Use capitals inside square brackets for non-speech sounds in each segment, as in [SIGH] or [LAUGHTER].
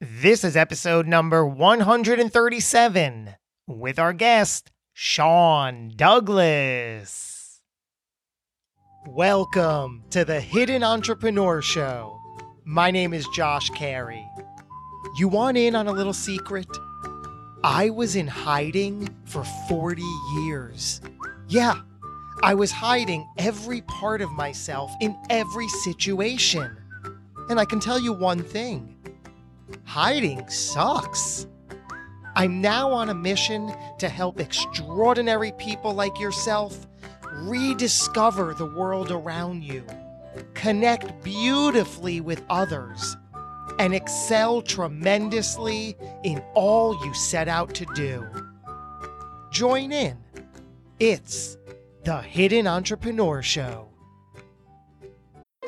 This is episode number 137 with our guest, Sean Douglas. Welcome to the Hidden Entrepreneur Show. My name is Josh Carey. You want in on a little secret? I was in hiding for 40 years. Yeah, I was hiding every part of myself in every situation. And I can tell you one thing hiding sucks. I'm now on a mission to help extraordinary people like yourself rediscover the world around you, connect beautifully with others, and excel tremendously in all you set out to do. Join in. It's the Hidden Entrepreneur Show.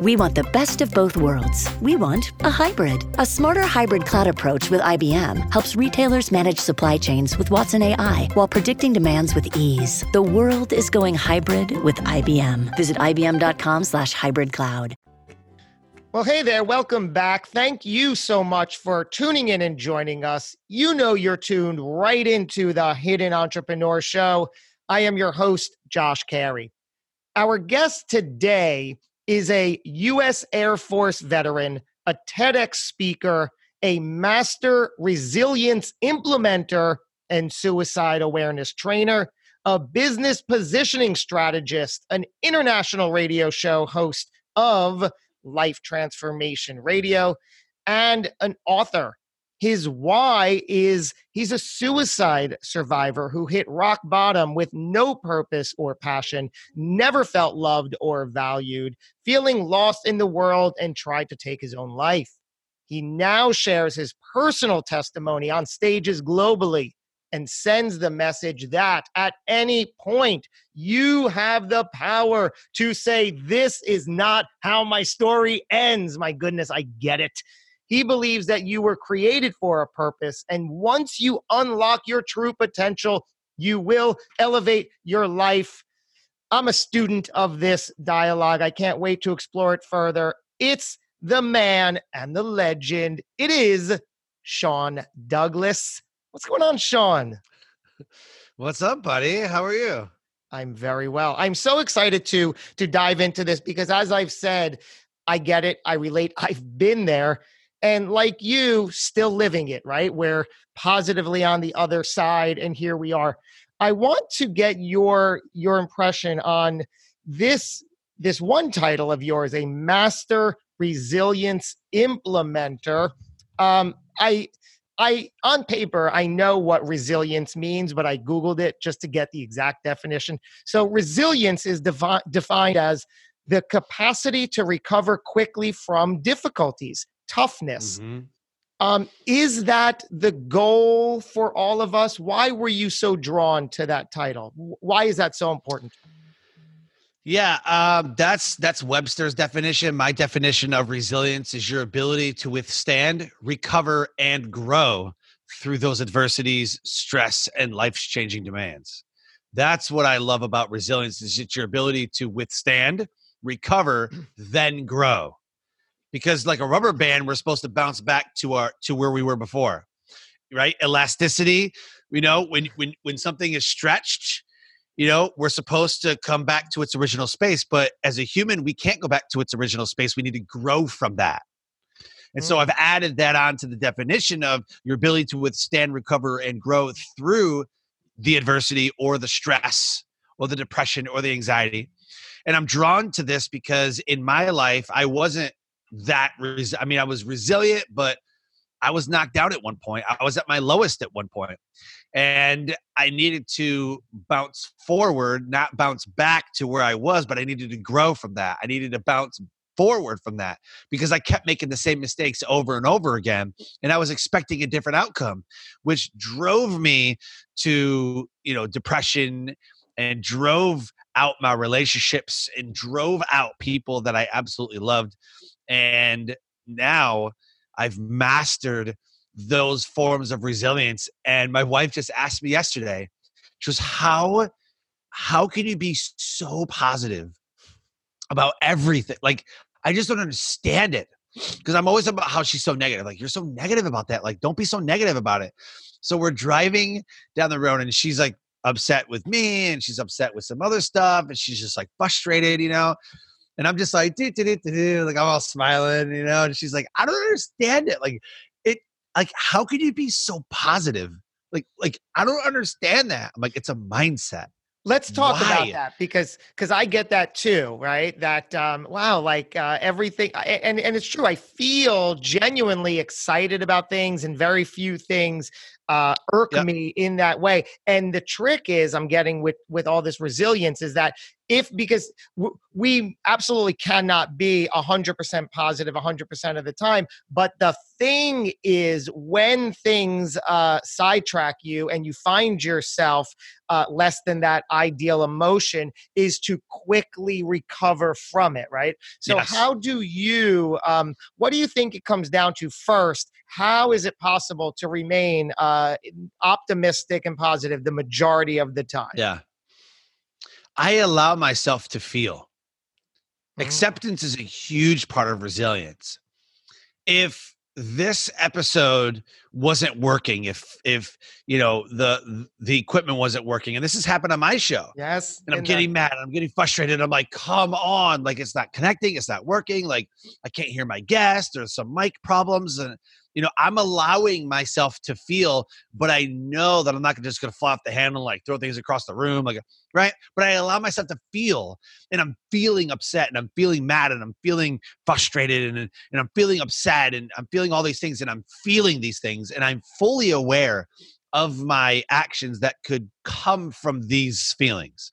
We want the best of both worlds. We want a hybrid. A smarter hybrid cloud approach with IBM helps retailers manage supply chains with Watson AI while predicting demands with ease. The world is going hybrid with IBM. Visit IBM.com slash hybrid cloud. Well, hey there, welcome back. Thank you so much for tuning in and joining us. You know you're tuned right into the Hidden Entrepreneur Show. I am your host, Josh Carey. Our guest today is a U.S. Air Force veteran, a TEDx speaker, a master resilience implementer, and suicide awareness trainer, a business positioning strategist, an international radio show host of Life Transformation Radio, and an author. His why is he's a suicide survivor who hit rock bottom with no purpose or passion, never felt loved or valued, feeling lost in the world, and tried to take his own life. He now shares his personal testimony on stages globally and sends the message that at any point you have the power to say, This is not how my story ends. My goodness, I get it. He believes that you were created for a purpose. And once you unlock your true potential, you will elevate your life. I'm a student of this dialogue. I can't wait to explore it further. It's the man and the legend. It is Sean Douglas. What's going on, Sean? What's up, buddy? How are you? I'm very well. I'm so excited to to dive into this because as I've said, I get it. I relate. I've been there and like you still living it right? We're positively on the other side and here we are. I want to get your your impression on this this one title of yours a master resilience implementer. Um i I on paper I know what resilience means, but I googled it just to get the exact definition. So resilience is defi- defined as the capacity to recover quickly from difficulties, toughness. Mm-hmm. Um, is that the goal for all of us? Why were you so drawn to that title? Why is that so important? Yeah, um, that's that's Webster's definition. My definition of resilience is your ability to withstand, recover, and grow through those adversities, stress, and life's changing demands. That's what I love about resilience is it's your ability to withstand, recover, then grow because like a rubber band we're supposed to bounce back to our to where we were before right elasticity you know when when when something is stretched you know we're supposed to come back to its original space but as a human we can't go back to its original space we need to grow from that and so mm. I've added that on to the definition of your ability to withstand, recover, and grow through the adversity or the stress or the depression or the anxiety. And I'm drawn to this because in my life, I wasn't that res- I mean, I was resilient, but I was knocked out at one point. I was at my lowest at one. And I needed to bounce forward, not bounce back to where I was, but I needed to grow from that. I needed to bounce forward from that because I kept making the same mistakes over and over again. And I was expecting a different outcome, which drove me to, you know, depression and drove out my relationships and drove out people that I absolutely loved. And now I've mastered those forms of resilience. And my wife just asked me yesterday, she goes, How how can you be so positive about everything? Like, I just don't understand it. Because I'm always about how she's so negative. Like, you're so negative about that. Like, don't be so negative about it. So we're driving down the road and she's like upset with me and she's upset with some other stuff and she's just like frustrated, you know. And I'm just like, do, do, do, do, like I'm all smiling, you know. And she's like, I don't understand it. Like, it, like, how could you be so positive? Like, like I don't understand that. I'm like, it's a mindset. Let's talk Why? about that because because I get that too, right? That um, wow, like uh, everything, and and it's true. I feel genuinely excited about things, and very few things uh, irk Yep. me in that way. And the trick is, I'm getting with with all this resilience is that if because w- we absolutely cannot be 100% positive 100% of the time but the thing is when things uh, sidetrack you and you find yourself uh, less than that ideal emotion is to quickly recover from it right so Yes. how do you um, what do you think it comes down to first how is it possible to remain uh, optimistic and positive the majority of the time Yeah. I allow myself to feel. Mm. Acceptance is a huge part of resilience. If this episode wasn't working, if if you know the the equipment wasn't working, and this has happened on my show, yes and I'm the- uh, getting mad, I'm getting frustrated. I'm like, come on, like it's not connecting, it's not working. Like I can't hear my guest. There's some mic problems, and you know, I'm allowing myself to feel, but I know that I'm not just going to fly off the handle, and, like throw things across the room, like right. But I allow myself to feel, and I'm feeling upset, and I'm feeling mad, and I'm feeling frustrated, and and I'm feeling upset, and I'm feeling all these things, and I'm feeling these things, and I'm fully aware of my actions that could come from these feelings.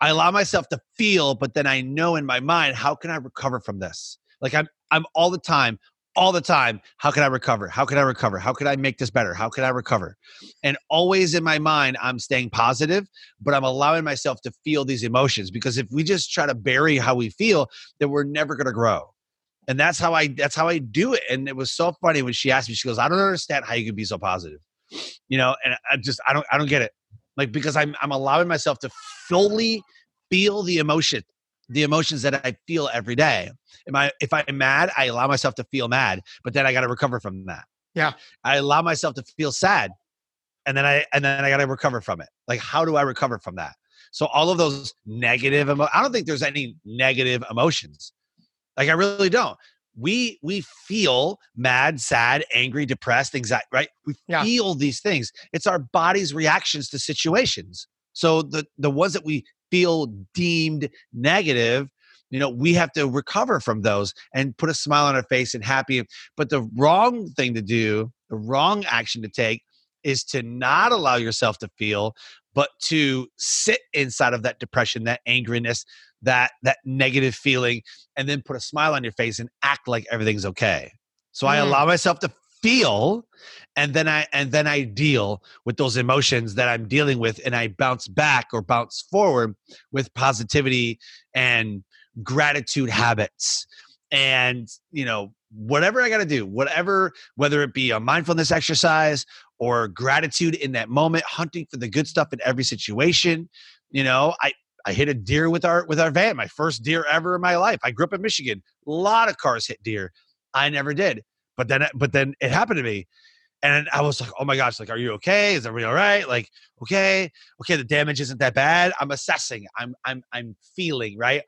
I allow myself to feel, but then I know in my mind, how can I recover from this? Like I'm I'm all the time, all the time, how can I recover? How can I recover? How can I make this better? How can I recover? And always in my mind, I'm staying positive, but I'm allowing myself to feel these emotions because if we just try to bury how we feel, then we're never gonna grow. And that's how I that's how I do it. And it was so funny when she asked me, she goes, I don't understand how you can be so positive. You know, and I just I don't I don't get it. Like because I'm I'm allowing myself to fully feel the emotion, the emotions that I feel every day. Am I if I'm mad, I allow myself to feel mad, but then I got to recover from that. Yeah. I allow myself to feel sad, and then I and then I got to recover from it. Like how do I recover from that? So all of those negative emo- I don't think there's any negative emotions. Like I really don't. We we feel mad, sad, angry, depressed, anxiety, right? We Yeah. feel these things. It's our body's reactions to situations. So the the ones that we feel deemed negative, you know, we have to recover from those and put a smile on our face and happy. But the wrong thing to do, the wrong action to take is to not allow yourself to feel, but to sit inside of that depression, that angriness, that that negative feeling, and then put a smile on your face and act like everything's okay. So I Mm. allow myself to feel and then I and then I deal with those emotions that I'm dealing with and I bounce back or bounce forward with positivity and gratitude habits and you know whatever I got to do whatever whether it be a mindfulness exercise or gratitude in that moment hunting for the good stuff in every situation you know I I hit a deer with our with our van my first deer ever in my life I grew up in Michigan a lot of cars hit deer I never did but then but then it happened to me and I was like, oh my gosh, like, are you okay? Is everybody all right? Like, okay, okay, the damage isn't that bad. I'm assessing. I'm I'm I'm feeling, right?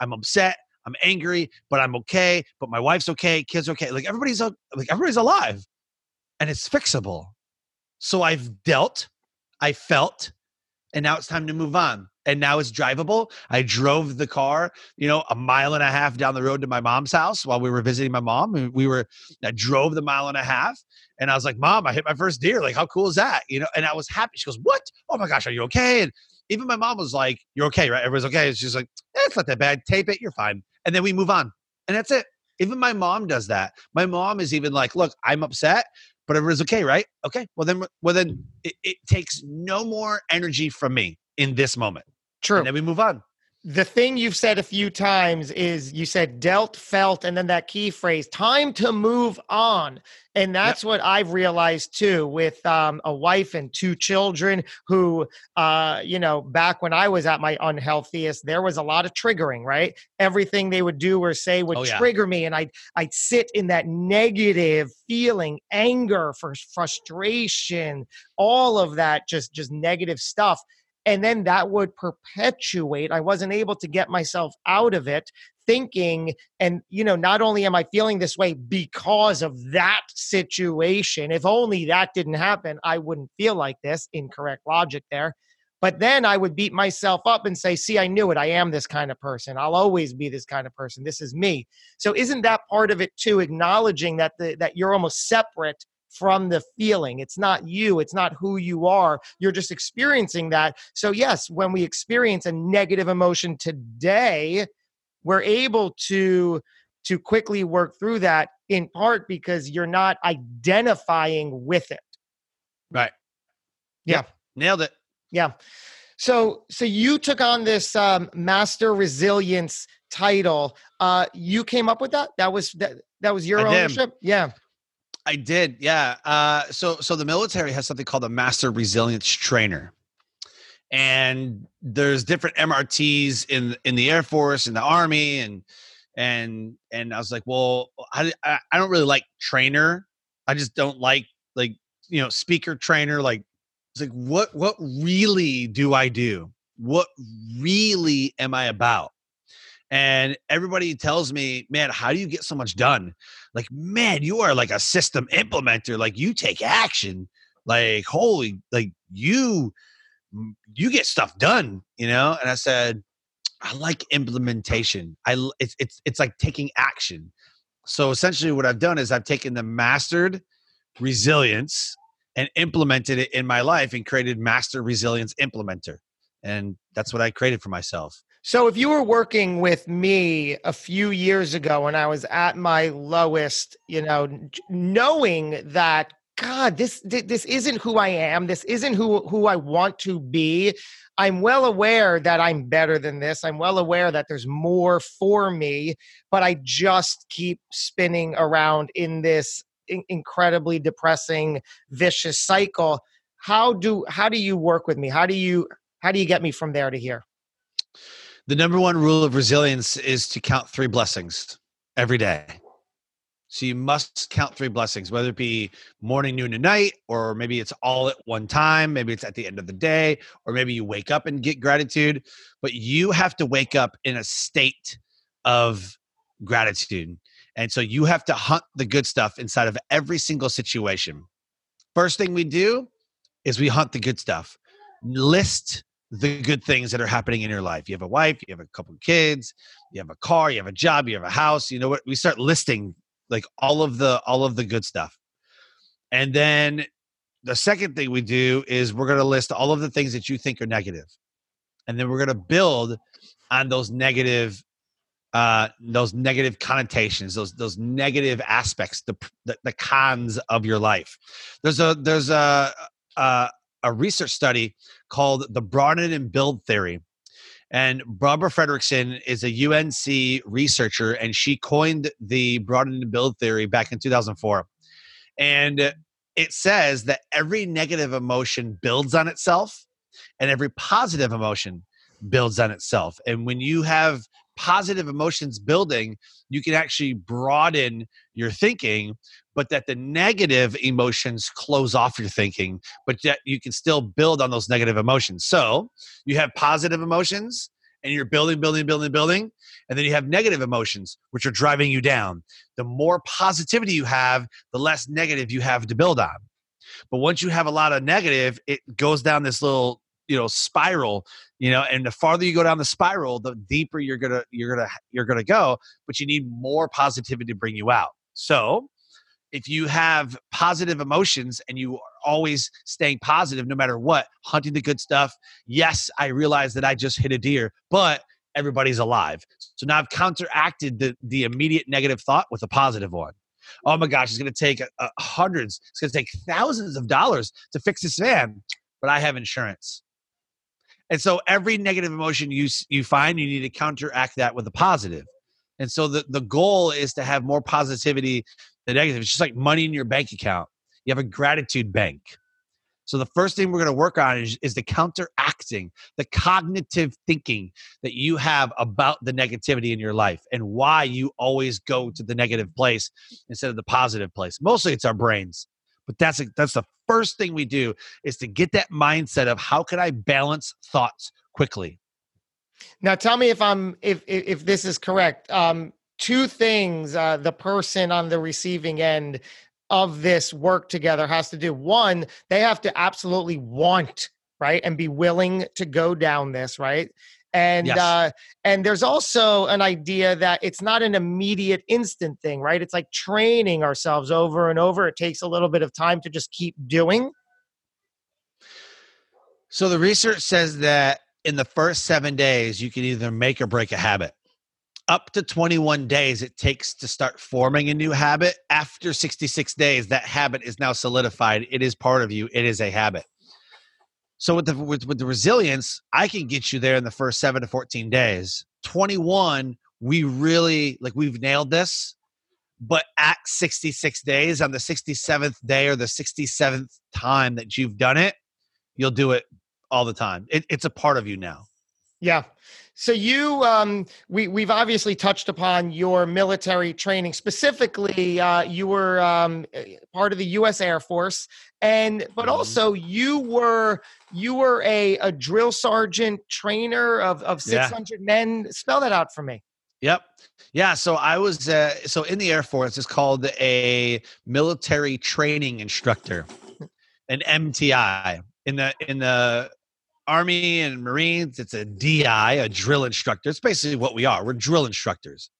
I'm upset, I'm angry, but I'm okay, but my wife's okay, kids okay. Like everybody's like everybody's alive. And it's fixable. So I've dealt, I felt, and now it's time to move on. And now it's drivable. I drove the car, you know, a mile and a half down the road to my mom's house while we were visiting my mom. We were, I drove the mile and a half and I was like, Mom, I hit my first deer. Like, how cool is that? You know, and I was happy. She goes, What? Oh my gosh, are you okay? And even my mom was like, You're okay, right? Everybody's okay. She's like, eh, It's not that bad. Tape it. You're fine. And then we move on. And that's it. Even my mom does that. My mom is even like, look, I'm upset, but everyone's okay, right? Okay. Well then well then it, it takes no more energy from me in this moment. True. And then we move on the thing you've said a few times is you said dealt, felt, and then that key phrase, time to move on. And that's yep. what I've realized too with um, a wife and two children who, uh, you know, back when I was at my unhealthiest, there was a lot of triggering, right? Everything they would do or say would oh, yeah. trigger me. And I'd, I'd sit in that negative feeling, anger, for frustration, all of that, just, just negative stuff and then that would perpetuate i wasn't able to get myself out of it thinking and you know not only am i feeling this way because of that situation if only that didn't happen i wouldn't feel like this incorrect logic there but then i would beat myself up and say see i knew it i am this kind of person i'll always be this kind of person this is me. So isn't that part of it too acknowledging that the, that you're almost separate from the feeling. It's not you, it's not who you are. You're just experiencing that. So, yes, when we experience a negative emotion today, we're able to to quickly work through that in part because you're not identifying with it. Right. Yeah. Yep. Nailed it. Yeah. So so you took on this um, master resilience title. Uh you came up with that? That was that that was your I ownership? Did. Yeah. I did, yeah. Uh, so, so the military has something called a Master Resilience Trainer, and there's different MRTs in in the Air Force, in the Army, and and and I was like, well, I I don't really like trainer. I just don't like like you know speaker trainer. Like it's like what what really do I do? What really am I about? And everybody tells me, man, how do you get so much done? Like, man, you are like a system implementer. Like, you take action. Like, holy, like you, you get stuff done, you know? And I said, I like implementation. I it's it's it's like taking action. So essentially, what I've done is I've taken the mastered resilience and implemented it in my life and created master resilience implementer and that's what i created for myself so, if you were working with me a few years ago when I was at my lowest, you know, knowing that God, this this isn't who I am. This isn't who who I want to be. I'm well aware that I'm better than this. I'm well aware that there's more for me, but I just keep spinning around in this in- incredibly depressing, vicious cycle. How do how do you work with me? How do you how do you get me from there to here? The number one rule of resilience is to count three blessings every day. So you must count three blessings, whether it be morning, noon, and night, or maybe it's all at one time. Maybe it's at the end of the day, or maybe you wake up and get gratitude. But you have to wake up in a state of gratitude. And so you have to hunt the good stuff inside of every single situation. First thing we do is we hunt the good stuff. List the good things that are happening in your life. You have a wife, you have a couple of kids, you have a car, you have a job, you have a house. You know what? We start listing like all of the all of the good stuff. And then the second thing we do is we're going to list all of the things that you think are negative. And then we're going to build on those negative uh those negative connotations those those negative aspects the, the the, cons of your life there's a there's a, a a research study called the broaden and build theory. And Barbara Fredrickson is a UNC researcher, and she coined the broaden and build theory back in 2004. And it says that every negative emotion builds on itself, and every positive emotion builds on itself. And when you have positive emotions building, you can actually broaden your thinking, but that the negative emotions close off your thinking, but yet you can still build on those negative emotions. So you have positive emotions and you're building, building, building, building. And then you have negative emotions, which are driving you down. The more positivity you have, the less negative you have to build on. But once you have a lot of negative, it goes down this little you know spiral you know and the farther you go down the spiral the deeper you're gonna you're gonna you're gonna go but you need more positivity to bring you out so if you have positive emotions and you are always staying positive no matter what hunting the good stuff yes i realize that i just hit a deer but everybody's alive. So now I've counteracted the, the immediate negative thought with a positive one. Oh my gosh, it's going to take uh, hundreds, it's going to take thousands of dollars to fix this van, but I have insurance. And so every negative emotion you you find, you need to counteract that with a positive. And so the, the goal is to have more positivity than negative. It's just like money in your bank account. You have a gratitude bank. So the first thing we're going to work on is, is the counteracting, the cognitive thinking that you have about the negativity in your life and why you always go to the negative place instead of the positive place. Mostly it's our brains. But that's a, that's the first thing we do is to get that mindset of how can I balance thoughts quickly. Now tell me if I'm if if, if this is correct. Um two things uh, the person on the receiving end of this work together has to do. One, they have to absolutely want, right, and be willing to go down this, right? And yes. uh, and there's also an idea that it's not an immediate instant thing, right? It's like training ourselves over and over. It takes a little bit of time to just keep doing. So the research says that in the first seven days, you can either make or break a habit up to 21 days it takes to start forming a new habit. After 66 days, that habit is now solidified. It is part of you. It is a habit. So with the with, with the resilience, I can get you there in the first seven to 14 days. 21, we really like we've nailed this. But at 66 days, on the 67th day or the 67th time that you've done it, you'll do it all the time. It, it's a part of you now. Yeah. So you, um, we we've obviously touched upon your military training. Specifically, uh, you were um, eh, part of the U.S. Air Force, and but mm-hmm. also you were you were a, a drill sergeant trainer of of six hundred yeah. men. Spell that out for me. Yep. Yeah. So I was uh, so in the Air Force. It's called a military training instructor, an MTI. In the in the Army and Marines, it's a DI, a drill instructor. It's basically what we are. We're drill instructors.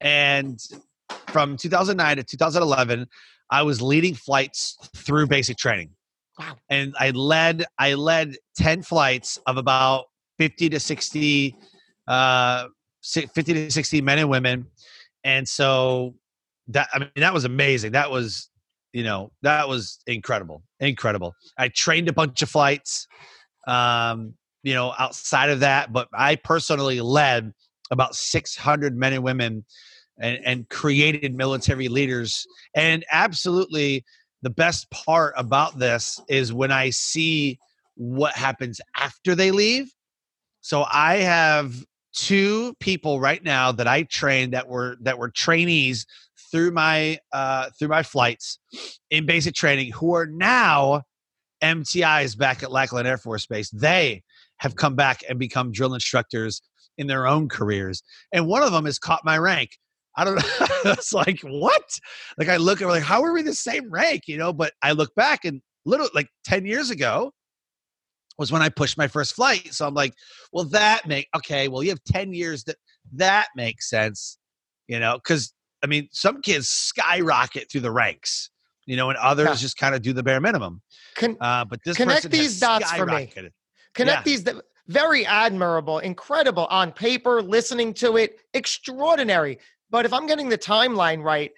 And from 2009 to 2011, I was leading flights through basic training. Wow. And I led I led 10 flights of about 50 to 60 uh 50 to 60 men and women. And so that I mean that was amazing. That was you know, that was incredible. Incredible. I trained a bunch of flights um, you know, outside of that. But I personally led about 600 men and women and, and created military leaders. And absolutely, the best part about this is when I see what happens after they leave. So I have two people right now that I trained that were that were trainees through my uh, through my flights in basic training who are now MTIs back at Lackland Air Force Base, they have come back and become drill instructors in their own careers. And one of them has caught my rank. I don't [LAUGHS] know. it's like, what? Like, I look at like, how are we the same rank? You know, but I look back and little like 10 years ago was when I pushed my first flight. So I'm like, well, that make okay, well, you have 10 years that that makes sense, you know, because I mean, some kids skyrocket through the ranks you know, and others yeah. just kind of do the bare minimum. Con- uh, but this connect these dots for me. Connect yeah. these. very admirable, incredible on paper. Listening to it, extraordinary. But if I'm getting the timeline right,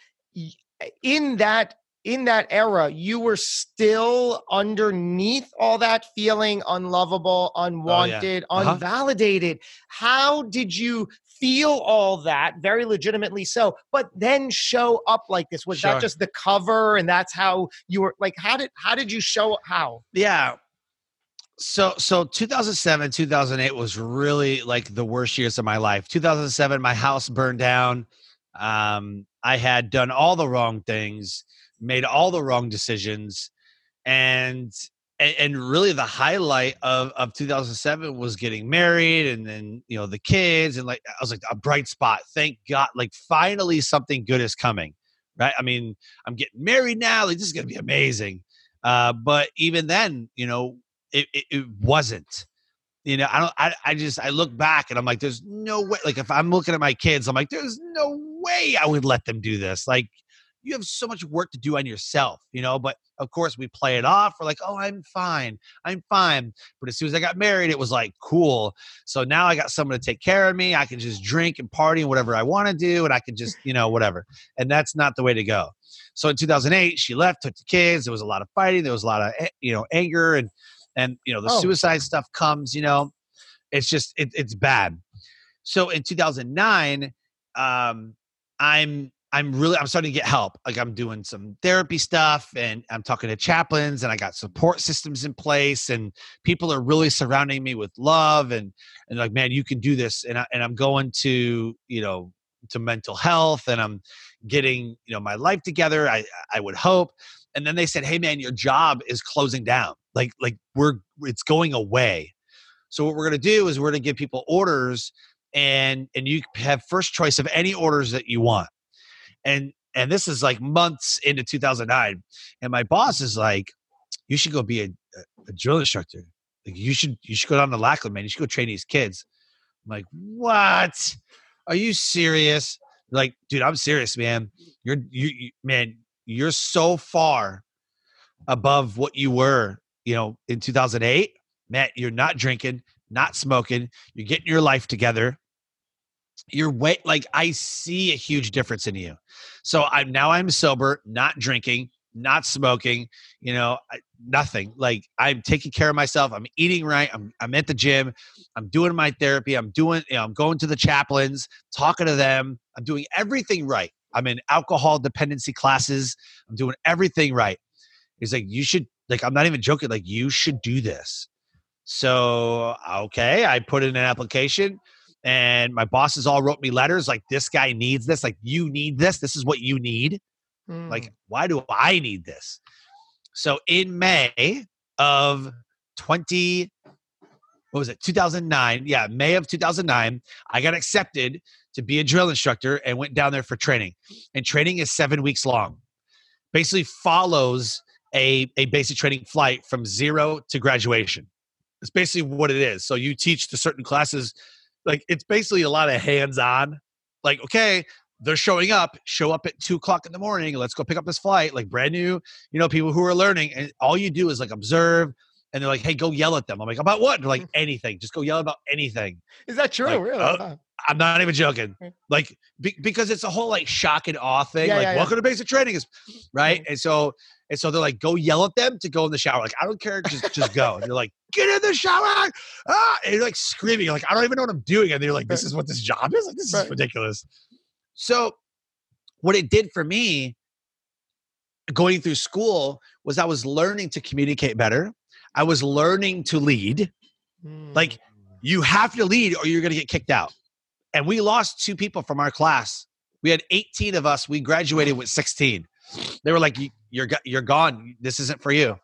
in that in that era, you were still underneath all that feeling unlovable, unwanted, oh, yeah. uh-huh. unvalidated. How did you feel all that very legitimately so but then show up like this. Was sure. that just the cover and that's how you were like how did how did you show how? Yeah. So so 2007 2008 was really like the worst years of my life. 2007 my house burned down. Um i had done all the wrong things made all the wrong decisions and and, and, really the highlight of, of 2007 was getting married and then you know the kids and like i was like a bright spot. Thank god like finally something good is coming right? I mean i'm getting married now like this is gonna be amazing. Uh, but even then you know it, it, it wasn't. You know i don't I, I just i look back and i'm like there's no way like if i'm looking at my kids i'm like there's no way i would let them do this. Like you have so much work to do on yourself, you know. But of course, we play it off. We're like, oh, I'm fine. I'm fine. But as soon as I got married, it was like, cool. So now I got someone to take care of me. I can just drink and party and whatever I want to do. And I can just, you know, whatever. And that's not the way to go. So in 2008, she left, took the kids. There was a lot of fighting. There was a lot of, you know, anger and, and, you know, the oh. suicide stuff comes, you know, it's just, it, it's bad. So in 2009, um, I'm I'm really I'm starting to get help. Like I'm doing some therapy stuff and I'm talking to chaplains and I got support systems in place and people are really surrounding me with love and and like man you can do this and I, and I'm going to, you know, to mental health and I'm getting, you know, my life together. I I would hope. And then they said, "Hey man, your job is closing down. Like like we're it's going away." So what we're going to do is we're going to give people orders and and you have first choice of any orders that you want and and this is like months into 2009 and my boss is like you should go be a, a drill instructor. Like you should you should go down to lackland man. You should go train these kids. I'm like what? Are you serious? Like dude i'm serious man. You're you, you man you're so far above what you were you know in 2008 matt you're not drinking not smoking. You're getting your life together you're way like I see a huge difference in you. So I'm now I'm sober, not drinking, not smoking, you know, nothing. Like I'm taking care of myself. I'm eating right. I'm I'm at the gym. I'm doing my therapy. I'm doing you know, I'm going to the chaplains, talking to them. I'm doing everything right. I'm in alcohol dependency classes. I'm doing everything right. He's like, you should like I'm not even joking. Like you should do this. So okay, I put in an application and my bosses all wrote me letters like this guy needs this like you need this this is what you need. Mm. like hmm. why do i need this? So in may of 20 what was it 2009 yeah may of 2009 i got accepted to be a drill instructor and went down there for training. And training is seven weeks long. Basically follows a, a basic training flight from zero to graduation. It's basically what it is. So you teach the certain classes like it's basically a lot of hands on. Like, okay, they're showing up, show up at two o'clock in the morning. Let's go pick up this flight. Like brand new, you know, people who are learning. And all you do is like observe. And they're like, hey, go yell at them. I'm like, about what? they're like, [LAUGHS] anything. Just go yell about anything. Is that true? Like, really? Uh, I'm not even joking. Like, be, because it's a whole like shock and awe thing. Yeah, like, yeah, welcome yeah. to basic training is right. And so and so they're like, go yell at them to go in the shower. Like, I don't care, just just go. And you're like, get in the shower. Ah! And you're like screaming. You're like, I don't even know what I'm doing. And they're like, this is what this job is. Like, this is ridiculous. So what it did for me going through school was I was learning to communicate better. I was learning to lead. Mm. Like you have to lead or you're going to get kicked out. And we lost two people from our class. We had 18 of us. We graduated with 16. They were like, "You're you're gone. This isn't for you."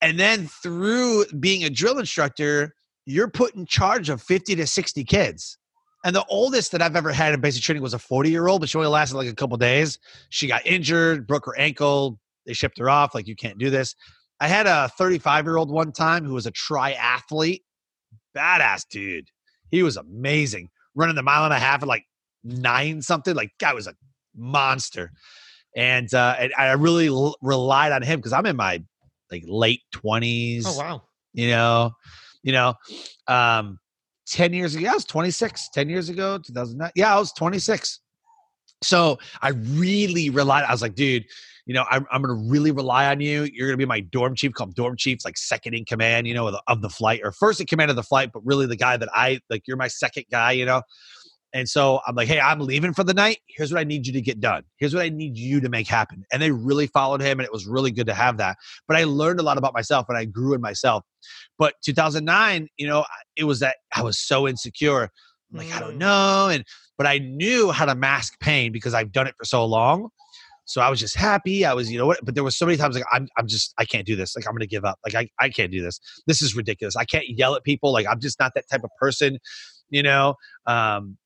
And then through being a drill instructor, you're put in charge of 50 to 60 kids. And the oldest that I've ever had in basic training was a 40 year old, but she only lasted like a couple days. She got injured, broke her ankle. They shipped her off. Like, you can't do this. I had a 35 year old one time who was a triathlete. Badass dude. He was amazing. Running the mile and a half at like nine something. Like, guy was a monster and uh, and I really l- relied on him because I'm in my like late twenties. Oh wow! You know, you know, um, ten years ago, I was 26. Ten years ago, 2009. Yeah, I was 26. So I really relied. I was like, dude, you know, I'm, I'm going to really rely on you. You're going to be my dorm chief. Called dorm chief, like second in command, you know, of the, of the flight or first in command of the flight, but really the guy that I like. You're my second guy, you know. And so I'm like, hey, I'm leaving for the night. Here's what I need you to get done. Here's what I need you to make happen. And they really followed him, and it was really good to have that. But I learned a lot about myself and I grew in myself. But 2009, you know, it was that I was so insecure. I'm like, mm. I don't mm. know. And, but I knew how to mask pain because I've done it for so long. So I was just happy. I was, you know what, but there was so many times like, I'm, I'm just, I can't do this. Like, I'm going to give up. Like, I, I can't do this. This is ridiculous. I can't yell at people. Like, I'm just not that type of person, you know? Um,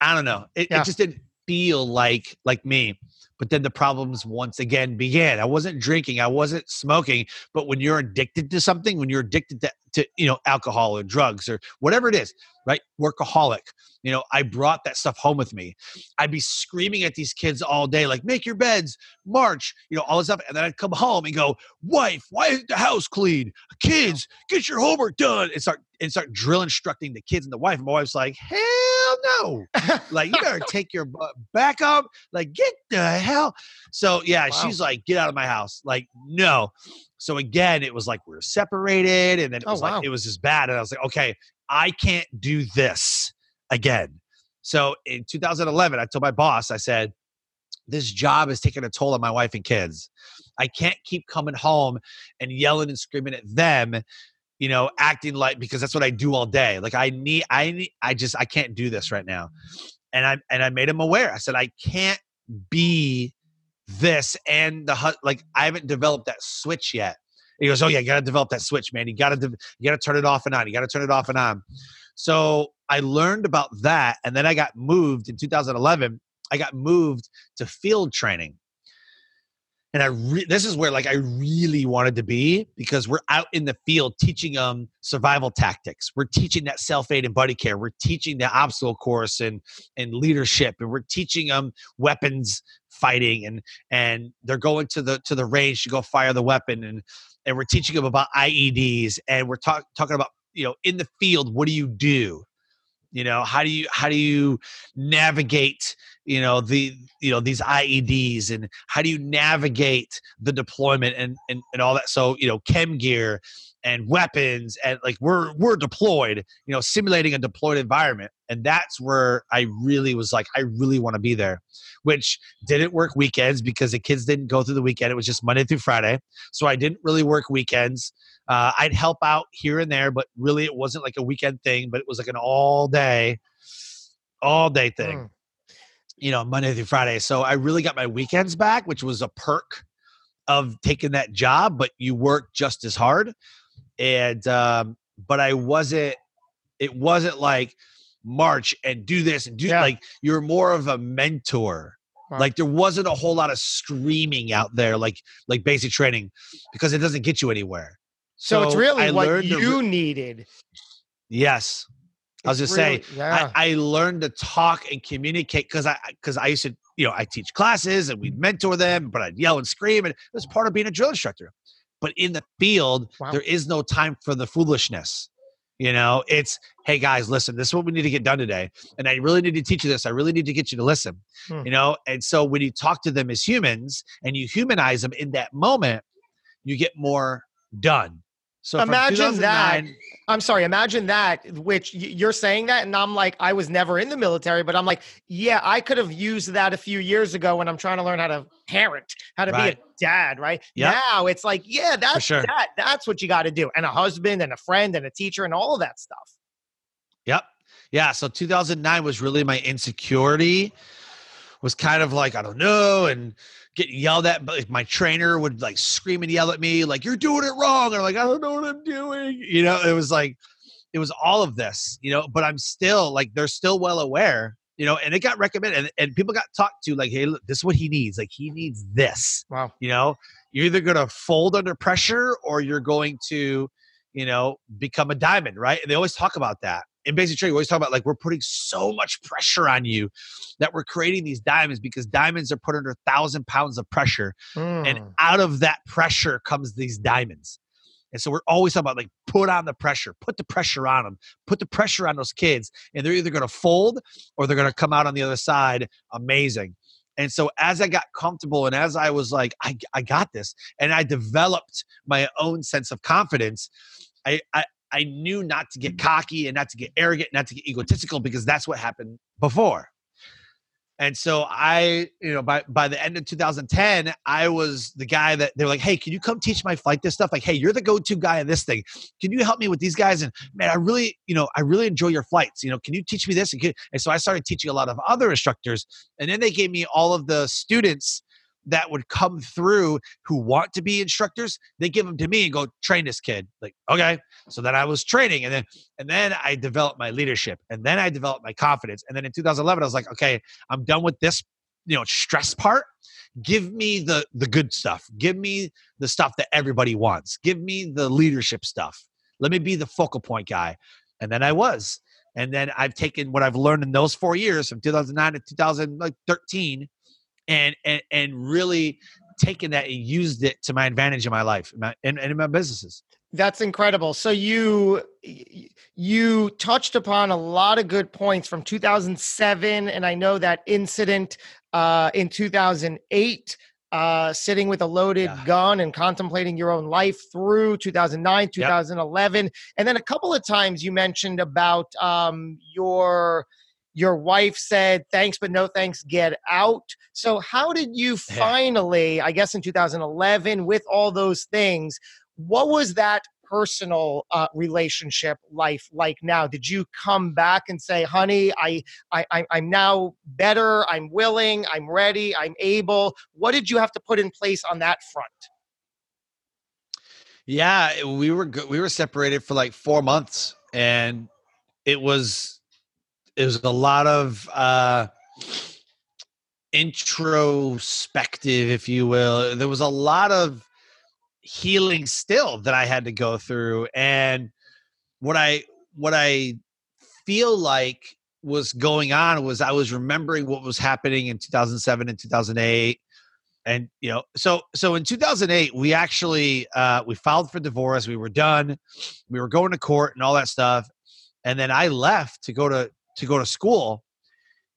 I don't know. It, yeah. it just didn't feel like like me. But then the problems once again began. I wasn't drinking, I wasn't smoking, but when you're addicted to something, when you're addicted to, to you know alcohol or drugs or whatever it is right? Workaholic you know i brought that stuff home with me. I'd be screaming at these kids all day like make your beds march you know all this stuff and then i'd come home and go wife why isn't the house clean? Kids get your homework done and start and start drill instructing the kids and the wife and my wife's like hell no. Like you better [LAUGHS] take your butt back up like get the hell so yeah wow. she's like get out of my house. Like no so again, it was like we are separated, and then it oh, was wow. like it was just bad. And I was like, okay, I can't do this again. So in 2011, I told my boss, I said, this job is taking a toll on my wife and kids. I can't keep coming home and yelling and screaming at them, you know, acting like because that's what I do all day. Like I need, I need, I just, I can't do this right now. And I and I made him aware. I said, I can't be this and the hut. like I haven't developed that switch yet. he goes, "Oh yeah, you got to develop that switch, man. You got to de- you got to turn it off and on. You got to turn it off and on." So I learned about that, and then I got moved in 2011. I got moved to field training, and I re- this is where like I really wanted to be because we're out in the field teaching them survival tactics. We're teaching that self aid and buddy care. We're teaching the obstacle course and and leadership, and we're teaching them weapons fighting and and they're going to the to the range to go fire the weapon and and we're teaching them about IEDs and we're talk, talking about you know in the field what do you do? You know how do you how do you navigate you know the you know these ieds and how do you navigate the deployment and and, and all that? So you know chem gear and weapons and like we're we're deployed you know simulating a deployed environment and that's where i really was like i really want to be there which didn't work weekends because the kids didn't go through the weekend it was just monday through friday so i didn't really work weekends uh, i'd help out here and there but really it wasn't like a weekend thing but it was like an all day all day thing mm. you know monday through friday so i really got my weekends back which was a perk of taking that job but you work just as hard and um, but I wasn't. It wasn't like march and do this and do yeah. like you're more of a mentor. Like there wasn't a whole lot of screaming out there, like like basic training, because it doesn't get you anywhere. So, so it's really I what you re- needed. Yes, it's I was just really, saying. Yeah. I, I learned to talk and communicate because I because I used to you know I teach classes and we'd mentor them, but I'd yell and scream, and it was part of being a drill instructor. But in the field, wow. there is no time for the foolishness. You know, it's, hey guys, listen, this is what we need to get done today. And I really need to teach you this. I really need to get you to listen. Hmm. You know, and so when you talk to them as humans and you humanize them in that moment, you get more done. So imagine that. I'm sorry, imagine that, which you're saying that. And I'm like, I was never in the military, but I'm like, yeah, I could have used that a few years ago when I'm trying to learn how to parent, how to right. be a dad, right? Yep. Now it's like, yeah, that's sure. that. That's what you got to do. And a husband and a friend and a teacher and all of that stuff. Yep. Yeah. So 2009 was really my insecurity was kind of like, I don't know. And, getting yelled at. But my trainer would like scream and yell at me, like, you're doing it wrong. Or like, I don't know what I'm doing. You know, it was like, it was all of this, you know, but I'm still like, they're still well aware, you know, and it got recommended and, and people got talked to like, hey, look, this is what he needs. Like, he needs this. Wow. You know, you're either going to fold under pressure or you're going to, you know, become a diamond, right? And they always talk about that in basic training, we always talk about like we're putting so much pressure on you that we're creating these diamonds because diamonds are put under a thousand pounds of pressure. Mm. And out of that pressure comes these diamonds. And so we're always talking about like put on the pressure, put the pressure on them, put the pressure on those kids, and they're either going to fold or they're going to come out on the other side amazing. And so as I got comfortable and as I was like, I, I got this, and I developed my own sense of confidence, I, I, I knew not to get cocky and not to get arrogant, not to get egotistical because that's what happened before. And so I, you know, by by the end of 2010, I was the guy that they were like, "Hey, can you come teach my flight this stuff?" Like, "Hey, you're the go-to guy in this thing. Can you help me with these guys?" And man, I really, you know, I really enjoy your flights. You know, can you teach me this? And, and so I started teaching a lot of other instructors, and then they gave me all of the students that would come through who want to be instructors they give them to me and go train this kid. Like okay. So then i was training and then and then i developed my leadership and then i developed my confidence and then in 2011 i was like okay i'm done with this you know stress part. Give me the the good stuff. Give me the stuff that everybody wants. Give me the leadership stuff. Let me be the focal point guy. And then I was. And then I've taken what I've learned in those four years from 2009 to 2013 and, and, and really taken that and used it to my advantage in my life and, and in my businesses. That's incredible. So you you touched upon a lot of good points from 2007, and I know that incident uh, in 2008, uh, sitting with a loaded yeah. gun and contemplating your own life through 2009, 2011, yep. and then a couple of times you mentioned about um, your your wife said thanks but no thanks get out so how did you finally i guess in 2011 with all those things what was that personal uh, relationship life like now? Did you come back and say, "Honey, I, I, I'm now better. I'm willing. I'm ready. I'm able." What did you have to put in place on that front? Yeah, we were we were separated for like four months, and it was it was a lot of uh, introspective, if you will. There was a lot of healing still that I had to go through. And what I what I feel like was going on was I was remembering what was happening in 2007 and 2008 and you know so so in 2008 we actually uh we filed for divorce we were done we were going to court and all that stuff and then I left to go to to go to school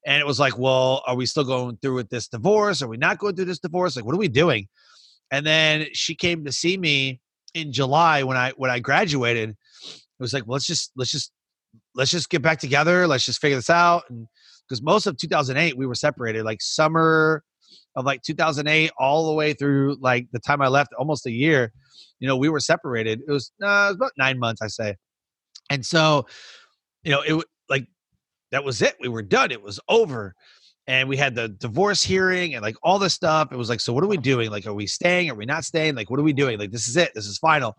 and it was like well are we still going through with this divorce are we not going through this divorce like what are we doing and then she came to see me in July when I when I graduated. It was like, well, let's just let's just let's just get back together. Let's just figure this out. And because most of 2008 we were separated, like summer of like 2008 all the way through like the time I left, almost a year. You know, we were separated. It was, uh, it was about nine months, I say. And so, you know, it that was it. We were done. It was over and we had the divorce hearing and like all this stuff. It was like, so what are we doing? Like, are we staying? Are we not staying? Like, what are we doing? Like, this is it. This is final.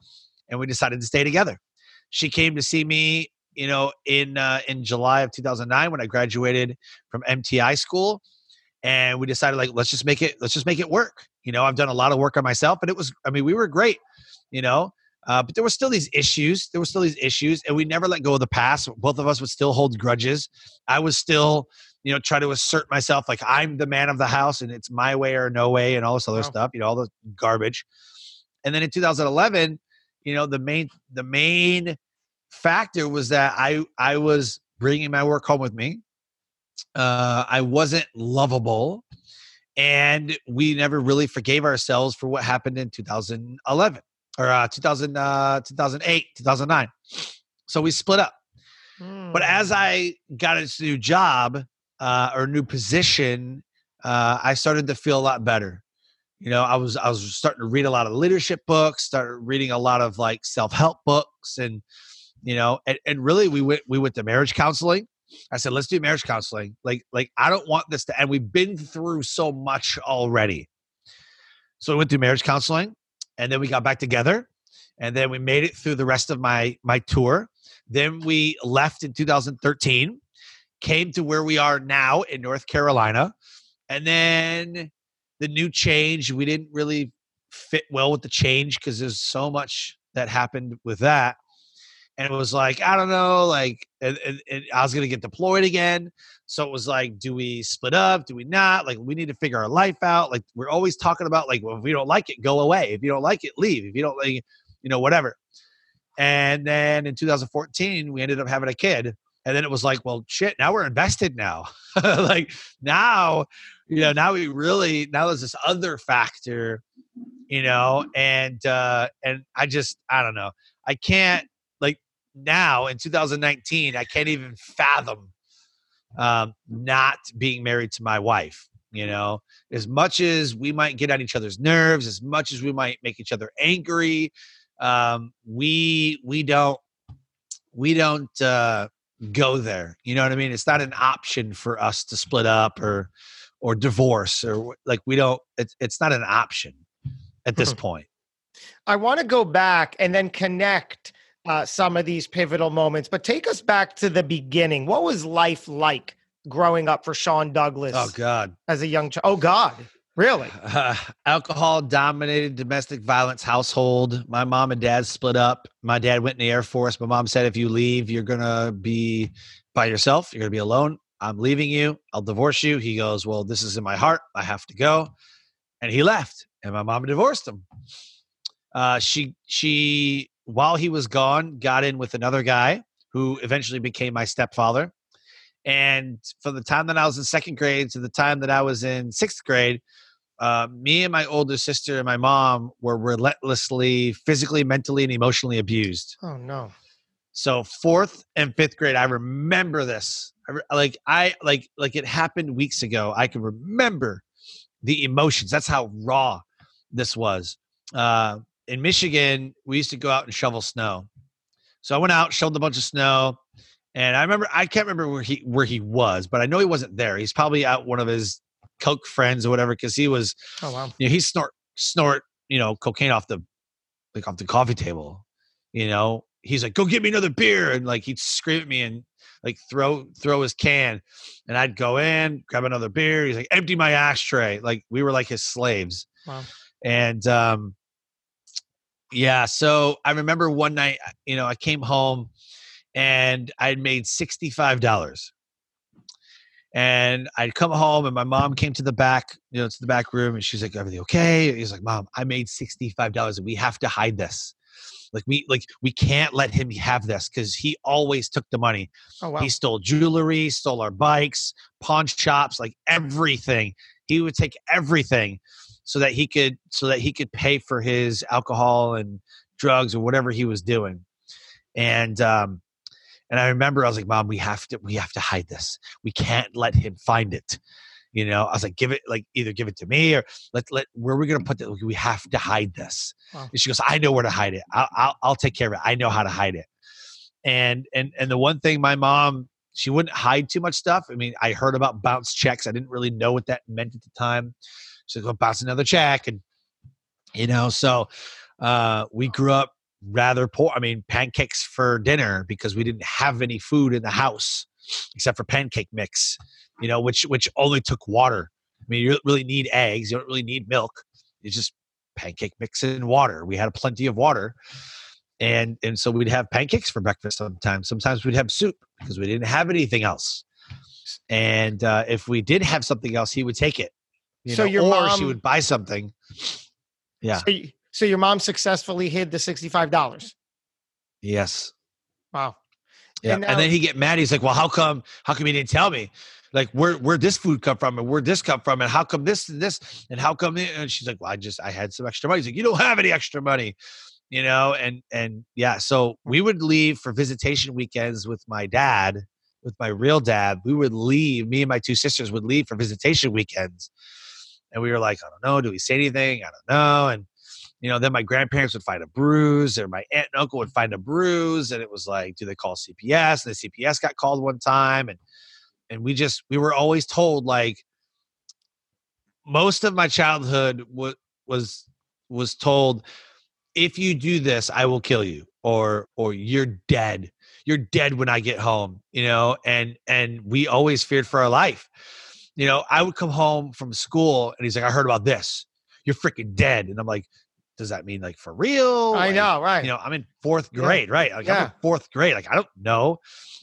And we decided to stay together. She came to see me, you know, in uh, in July of 2009 when I graduated from MTI school, and we decided like, let's just make it, let's just make it work. You know, I've done a lot of work on myself, and it was, I mean, we were great. You know, uh, but there were still these issues. There were still these issues, and we never let go of the past. Both of us would still hold grudges. I was still, you know, try to assert myself like I'm the man of the house and it's my way or no way and all this other wow. stuff, you know, all the garbage. And then in 2011, you know, the main the main factor was that I I was bringing my work home with me. Uh, I wasn't lovable, and we never really forgave ourselves for what happened in 2011 or uh, 2000, uh, 2008, 2009. So we split up. Mm. But as hmm. I got into a new job, uh, or new position, uh, I started to feel a lot better. You know, I was I was starting to read a lot of leadership books, started reading a lot of like self help books, and you know, and, and really we went we went to marriage counseling. I said, let's do marriage counseling. Like like I don't want this to, and we've been through so much already. So we went through marriage counseling, and then we got back together, and then we made it through the rest of my my tour. Then we left in 2013 came to where we are now in North Carolina. And then the new change, we didn't really fit well with the change because there's so much that happened with that. And it was like, I don't know, like, and, and, and I was to get deployed again. So it was like, do we split up? Do we not? Like, we need to figure our life out. Like, we're always talking about, like, well, if we don't like it, go away. If you don't like it, leave. If you don't like, you know, whatever. And then in 2014, we ended up having a kid and then it was like well shit now we're invested now [LAUGHS] like now you know now we really now there's this other factor you know and uh and i just i don't know i can't now in 2019 i can't even fathom um not being married to my wife you know as much as we might get on each other's nerves as much as we might make each other angry um we we don't we don't uh go there. You know what I mean? It's not an option for us to split up or or divorce or like we don't it's it's not an option at this point. I want to go back and then connect uh, some of these pivotal moments, but take us back to the beginning. What was life like growing up for Sean Douglas? Oh God, as a young child. Oh God. Really? Uh, [SIGHS] alcohol dominated domestic violence household. My mom and dad split up. My dad went in the Air Force. My mom said, if you leave, you're going to be by yourself. You're going to be alone. I'm leaving you. I'll divorce you. He goes, Well, this is in my heart. I have to go. And he left. And my mom divorced him. Uh, she, she, while he was gone, got in with another guy who eventually became my stepfather. And from the time that I was in second grade to the time that I was in sixth grade, uh, me and my older sister and my mom were relentlessly physically, mentally, and emotionally abused. Oh no! So fourth and fifth grade, I remember this. I, like I like like it happened weeks ago. I can remember the emotions. That's how raw this was. Uh, in Michigan, we used to go out and shovel snow. So I went out, shoveled a bunch of snow, and I remember I can't remember where he where he was, but I know he wasn't there. He's probably out one of his coke friends or whatever because he was. Oh wow! You know, he snort snort you know cocaine off the like off the coffee table. You know, he's like, "Go get me another beer," and like he'd scream at me and like throw throw his can, and I'd go in grab another beer. He's like, "Empty my ashtray." Like we were like his slaves. Wow. And um, yeah, so I remember one night, you know, I came home and I'd made sixty five dollars and I'd come home and my mom came to the back, you know, to the back room and she's like, everything okay? He's like, mom, I made $65 and we have to hide this. Like we, like we can't let him have this because he always took the money. Oh, wow. He stole jewelry, stole our bikes, pawn shops, like everything. He would take everything so that he could, so that he could pay for his alcohol and drugs or whatever he was doing. And, um, and I remember I was like, Mom, we have to, we have to hide this. We can't let him find it. You know, I was like, give it, like either give it to me or let, let, where are we going to put it? We have to hide this. Wow. And she goes, I know where to hide it. I'll, I'll, I'll take care of it. I know how to hide it. And, and, and the one thing my mom, she wouldn't hide too much stuff. I mean, I heard about bounce checks. I didn't really know what that meant at the time. Like, well, bounce another check. And, you know, so uh, we grew up rather poor. I mean, pancakes for dinner because we didn't have any food in the house except for pancake mix, you know, which which only took water. I mean, you don't really need eggs. You don't really need milk. It's just pancake mix and water. We had plenty of water, and and so we'd have pancakes for breakfast sometimes. Sometimes we'd have soup because we didn't have anything else. And uh, if we did have something else, he would take it. You so know, your or mom, she would buy something. Yeah. So, so your mom successfully hid the $65. Yes. Wow. Yeah. And, now, and, then he get mad. He's like, well, how come, how come you didn't tell me? Like where, where this food come from and where this come from and how come this and this and how come, and she's like, well, I just, I had some extra money. He's like, you don't have any extra money, you know? And, and yeah, so we would leave for visitation weekends with my dad, with my real dad. We would leave, me and my two sisters would leave for visitation weekends. And we were like, I don't know. Do we say anything? I don't know. And, you know, then my grandparents would find a bruise, or my aunt and uncle would find a bruise, and it was like, do they call CPS? And the CPS got called one time, and and we just we were always told like most of my childhood was was was told if you do this i will kill you or or you're dead you're dead when i get home you know and and we always feared for our life you know i would come home from school and he's like i heard about this you're freaking dead and i'm like does that mean like for real? I like, know, right? You know, I'm in fourth grade, yeah. right? Like yeah. I'm in fourth grade. Like I don't know,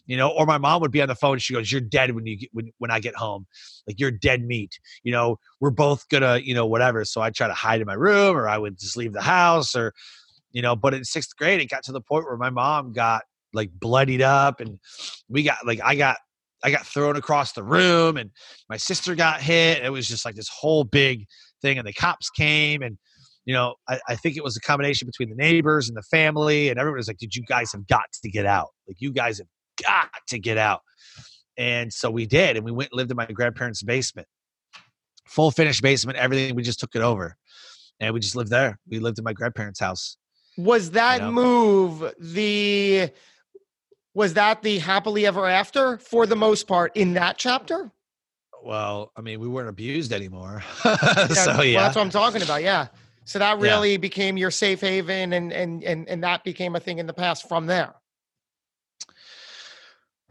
you know. Or my mom would be on the phone. She goes, "You're dead when you get, when when I get home. Like you're dead meat. You know, we're both gonna, you know, whatever." So I try to hide in my room, or I would just leave the house, or you know. But in sixth grade, it got to the point where my mom got like bloodied up, and we got like I got I got thrown across the room, and my sister got hit. It was just like this whole big thing, and the cops came and you know, I, I, think it was a combination between the neighbors and the family, and everyone was like, "Did you guys have got to get out? Like, you guys have got to get out." And so we did, and we went and lived in my grandparents' basement, full finished basement, everything. We just took it over, and we just lived there. We lived in my grandparents' house. Was that you know? move the? Was that the happily ever after for the most part in that chapter? Well, I mean, we weren't abused anymore, [LAUGHS] so yeah, well, that's what I'm talking about. Yeah. So that really yeah. became your safe haven and, and and and that became a thing in the past from there.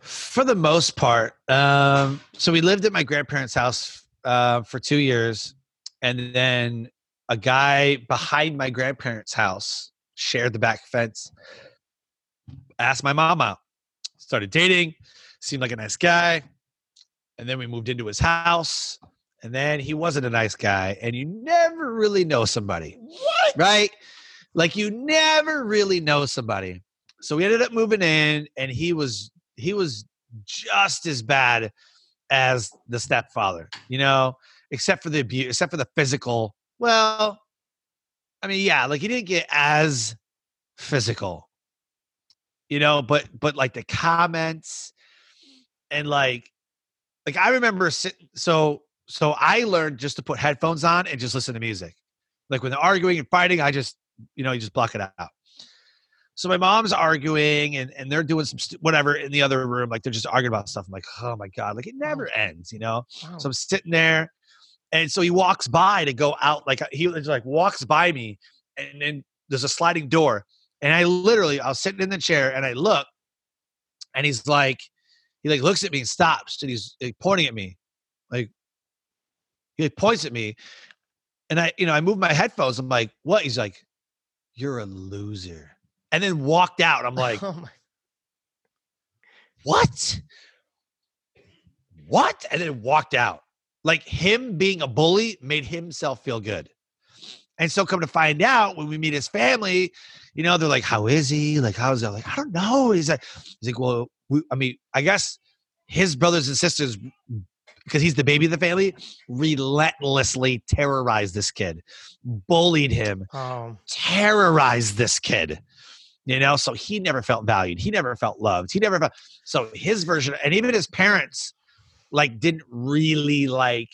For the most part. Um, so we lived at my grandparents' house uh, for two years. and then a guy behind my grandparents' house shared the back fence. Asked my mom out, started dating, seemed like a nice guy, and then we moved into his house. And then he wasn't a nice guy, and you never really know somebody. What? Right? Like you never really know somebody. So we ended up moving in, and he was he was just as bad as the stepfather, you know, except for the abuse, except for the physical. Well, I mean, yeah, like he didn't get as physical, you know, but but like the comments and like like I remember sitting so so I learned just to put headphones on and just listen to music. Like when they're arguing and fighting, I just you know you just block it out. So my mom's arguing and, and they're doing some st- whatever in the other room, like they're just arguing about stuff. I'm like, oh my god, like it never wow. ends, you know. Wow. So I'm sitting there, and so he walks by to go out, like he like walks by me, and then there's a sliding door, and I literally I was sitting in the chair and I look, and he's like, he like looks at me and stops, and he's like, pointing at me, like he like, points at me, and I you know I move my headphones. I'm like, what? He's like, you're a loser and then walked out. I'm like, oh what? What? And then walked out. Like him being a bully made himself feel good. And so come to find out when we meet his family, you know, they're like, how is he? Like, how's that? Like, I don't know. He's like, he's like, well, we, I mean, I guess his brothers and sisters, because he's the baby of the family, relentlessly terrorized this kid, bullied him, oh. terrorized this kid you know so he never felt valued he never felt loved he never felt so his version and even his parents like didn't really like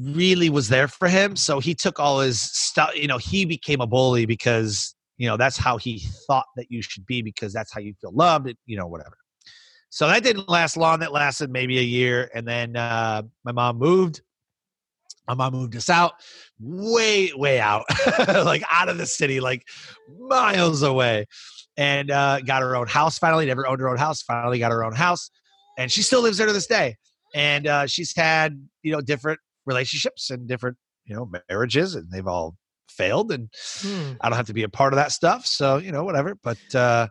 really was there for him so he took all his stuff you know he became a bully because you know that's how he thought that you should be because that's how you feel loved you know whatever so that didn't last long that lasted maybe a year and then uh, my mom moved my mom moved us out way, way out, [LAUGHS] like out of the city, like miles away, and uh, got her own house finally. Never owned her own house. Finally got her own house, and she still lives there to this day. And uh, she's had you know different relationships and different you know marriages, and they've all failed. And hmm. I don't have to be a part of that stuff, so you know whatever. But uh,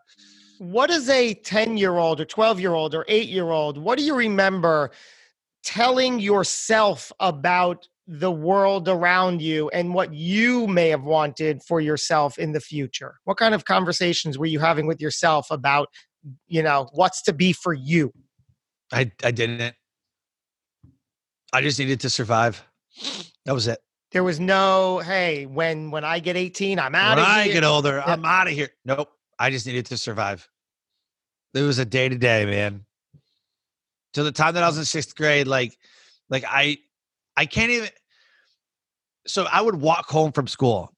what is a ten year old or twelve year old or eight year old? What do you remember? telling yourself about the world around you and what you may have wanted for yourself in the future? What kind of conversations were you having with yourself about, you know, what's to be for you? I I didn't. I just needed to survive. That was it. There was no, hey, when when I get 18, I'm out when of here. I get older, yeah. I'm out of here. Nope. I just needed to survive. It was a day to day, man. To the time that I was in sixth grade, like, like I, I can't even so I would walk home from school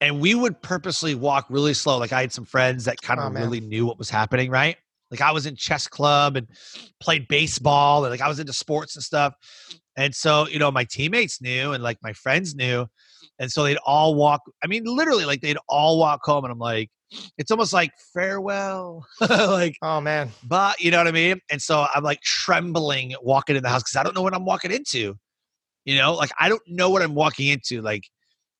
and we would purposely walk really slow. Like I had some friends that kind of oh, really knew what was happening, right? Like I was in chess club and played baseball and like I was into sports and stuff. And so, you know, my teammates knew and like my friends knew. And so they'd all walk, I mean, literally, like they'd all walk home and I'm like, it's almost like farewell. [LAUGHS] like, oh man. But you know what I mean? And so I'm like trembling walking in the house because I don't know what I'm walking into. You know, like I don't know what I'm walking into. Like,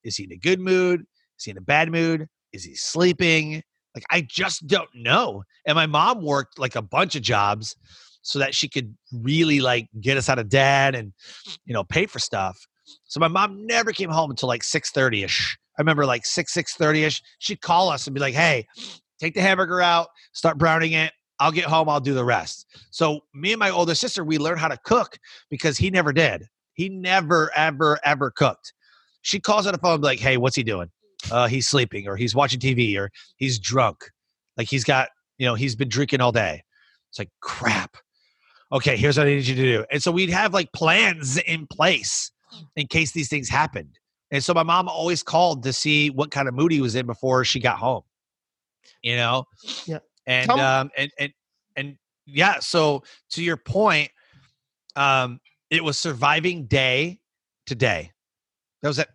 is he in a good mood? Is he in a bad mood? Is he sleeping? Like, I just don't know. And my mom worked like a bunch of jobs so that she could really like get us out of debt and, you know, pay for stuff. So my mom never came home until like 6:30 ish. I remember like 6, 6:30 ish. She'd call us and be like, hey, take the hamburger out, start browning it. I'll get home, I'll do the rest. So me and my older sister, we learned how to cook because he never did. He never, ever, ever cooked. She calls on the phone, like, "Hey, what's he doing? Uh, he's sleeping, or he's watching TV, or he's drunk. Like he's got, you know, he's been drinking all day." It's like crap. Okay, here's what I need you to do. And so we'd have like plans in place in case these things happened. And so my mom always called to see what kind of mood he was in before she got home. You know? Yeah. And um and and and yeah, so to your point, um, it was surviving day to day. That was it.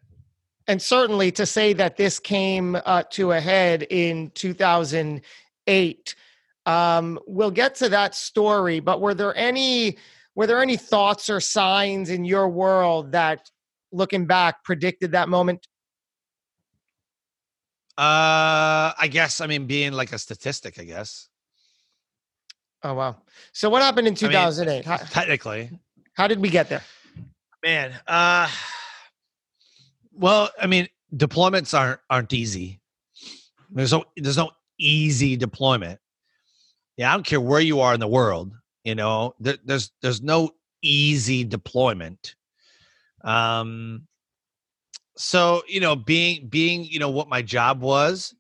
And certainly to say that this came uh, to a head in 2008. Um, we'll get to that story, but were there any were there any thoughts or signs in your world that looking back, predicted that moment? Uh, I guess. I mean, being like a statistic, I guess. Oh wow! So what happened in 2008? I mean, [LAUGHS] technically, how did we get there? Man, uh, well, I mean, deployments aren't aren't easy. There's no there's no easy deployment. Yeah, I don't care where you are in the world. You know, there, there's there's no easy deployment. Um, so you know being being you know what my job was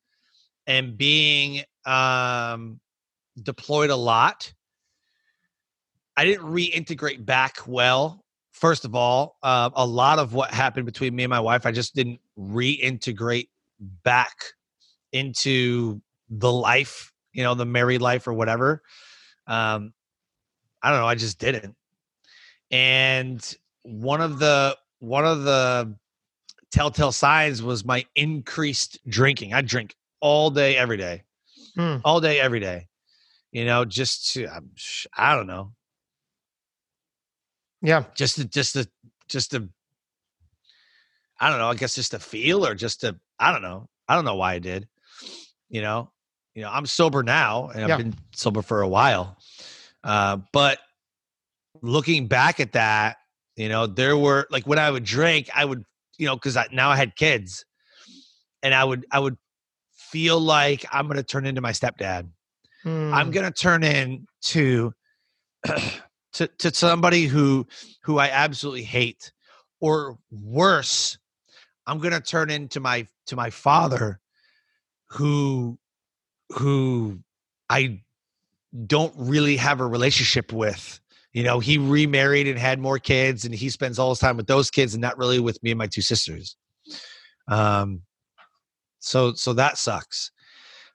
and being um deployed a lot i didn't reintegrate back well first of all uh, a lot of what happened between me and my wife i just didn't reintegrate back into the life you know the married life or whatever um i don't know i just didn't and one of the one of the telltale signs was my increased drinking. I drink all day, every day, hmm. all day, every day. You know, just to, I don't know. Yeah. Just to, just to, just to, I don't know. I guess just to feel or just to, I don't know. I don't know why I did. You know, you know, I'm sober now and I've yeah. been sober for a while. Uh, but looking back at that, you know, there were like when I would drink, I would you know, because I, now I had kids, and I would I would feel like I'm going to turn into my stepdad. I'm hmm. going to turn into [CLEARS THROAT] to to somebody who who I absolutely hate, or worse, I'm to turn into my to my father, who who I don't really have a relationship with. You know he remarried and had more kids and he spends all his time with those kids and not really with me and my two sisters. Um so so that sucks.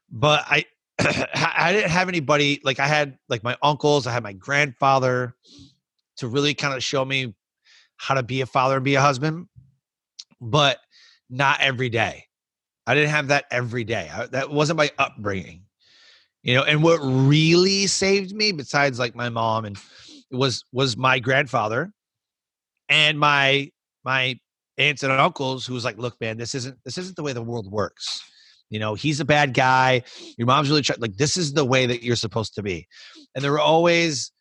But i [CLEARS THROAT] i didn't have anybody like i had like my uncles i had my grandfather to really kind of show me how to be a father and be a husband but not every day. I didn't have that every day. I, that wasn't my upbringing you know and what really saved me besides like my mom and was was my grandfather and my my aunts and uncles who was like look man this isn't this isn't the way the world works you know he's a bad guy your mom's really like this is the way that you're supposed to be. And there were always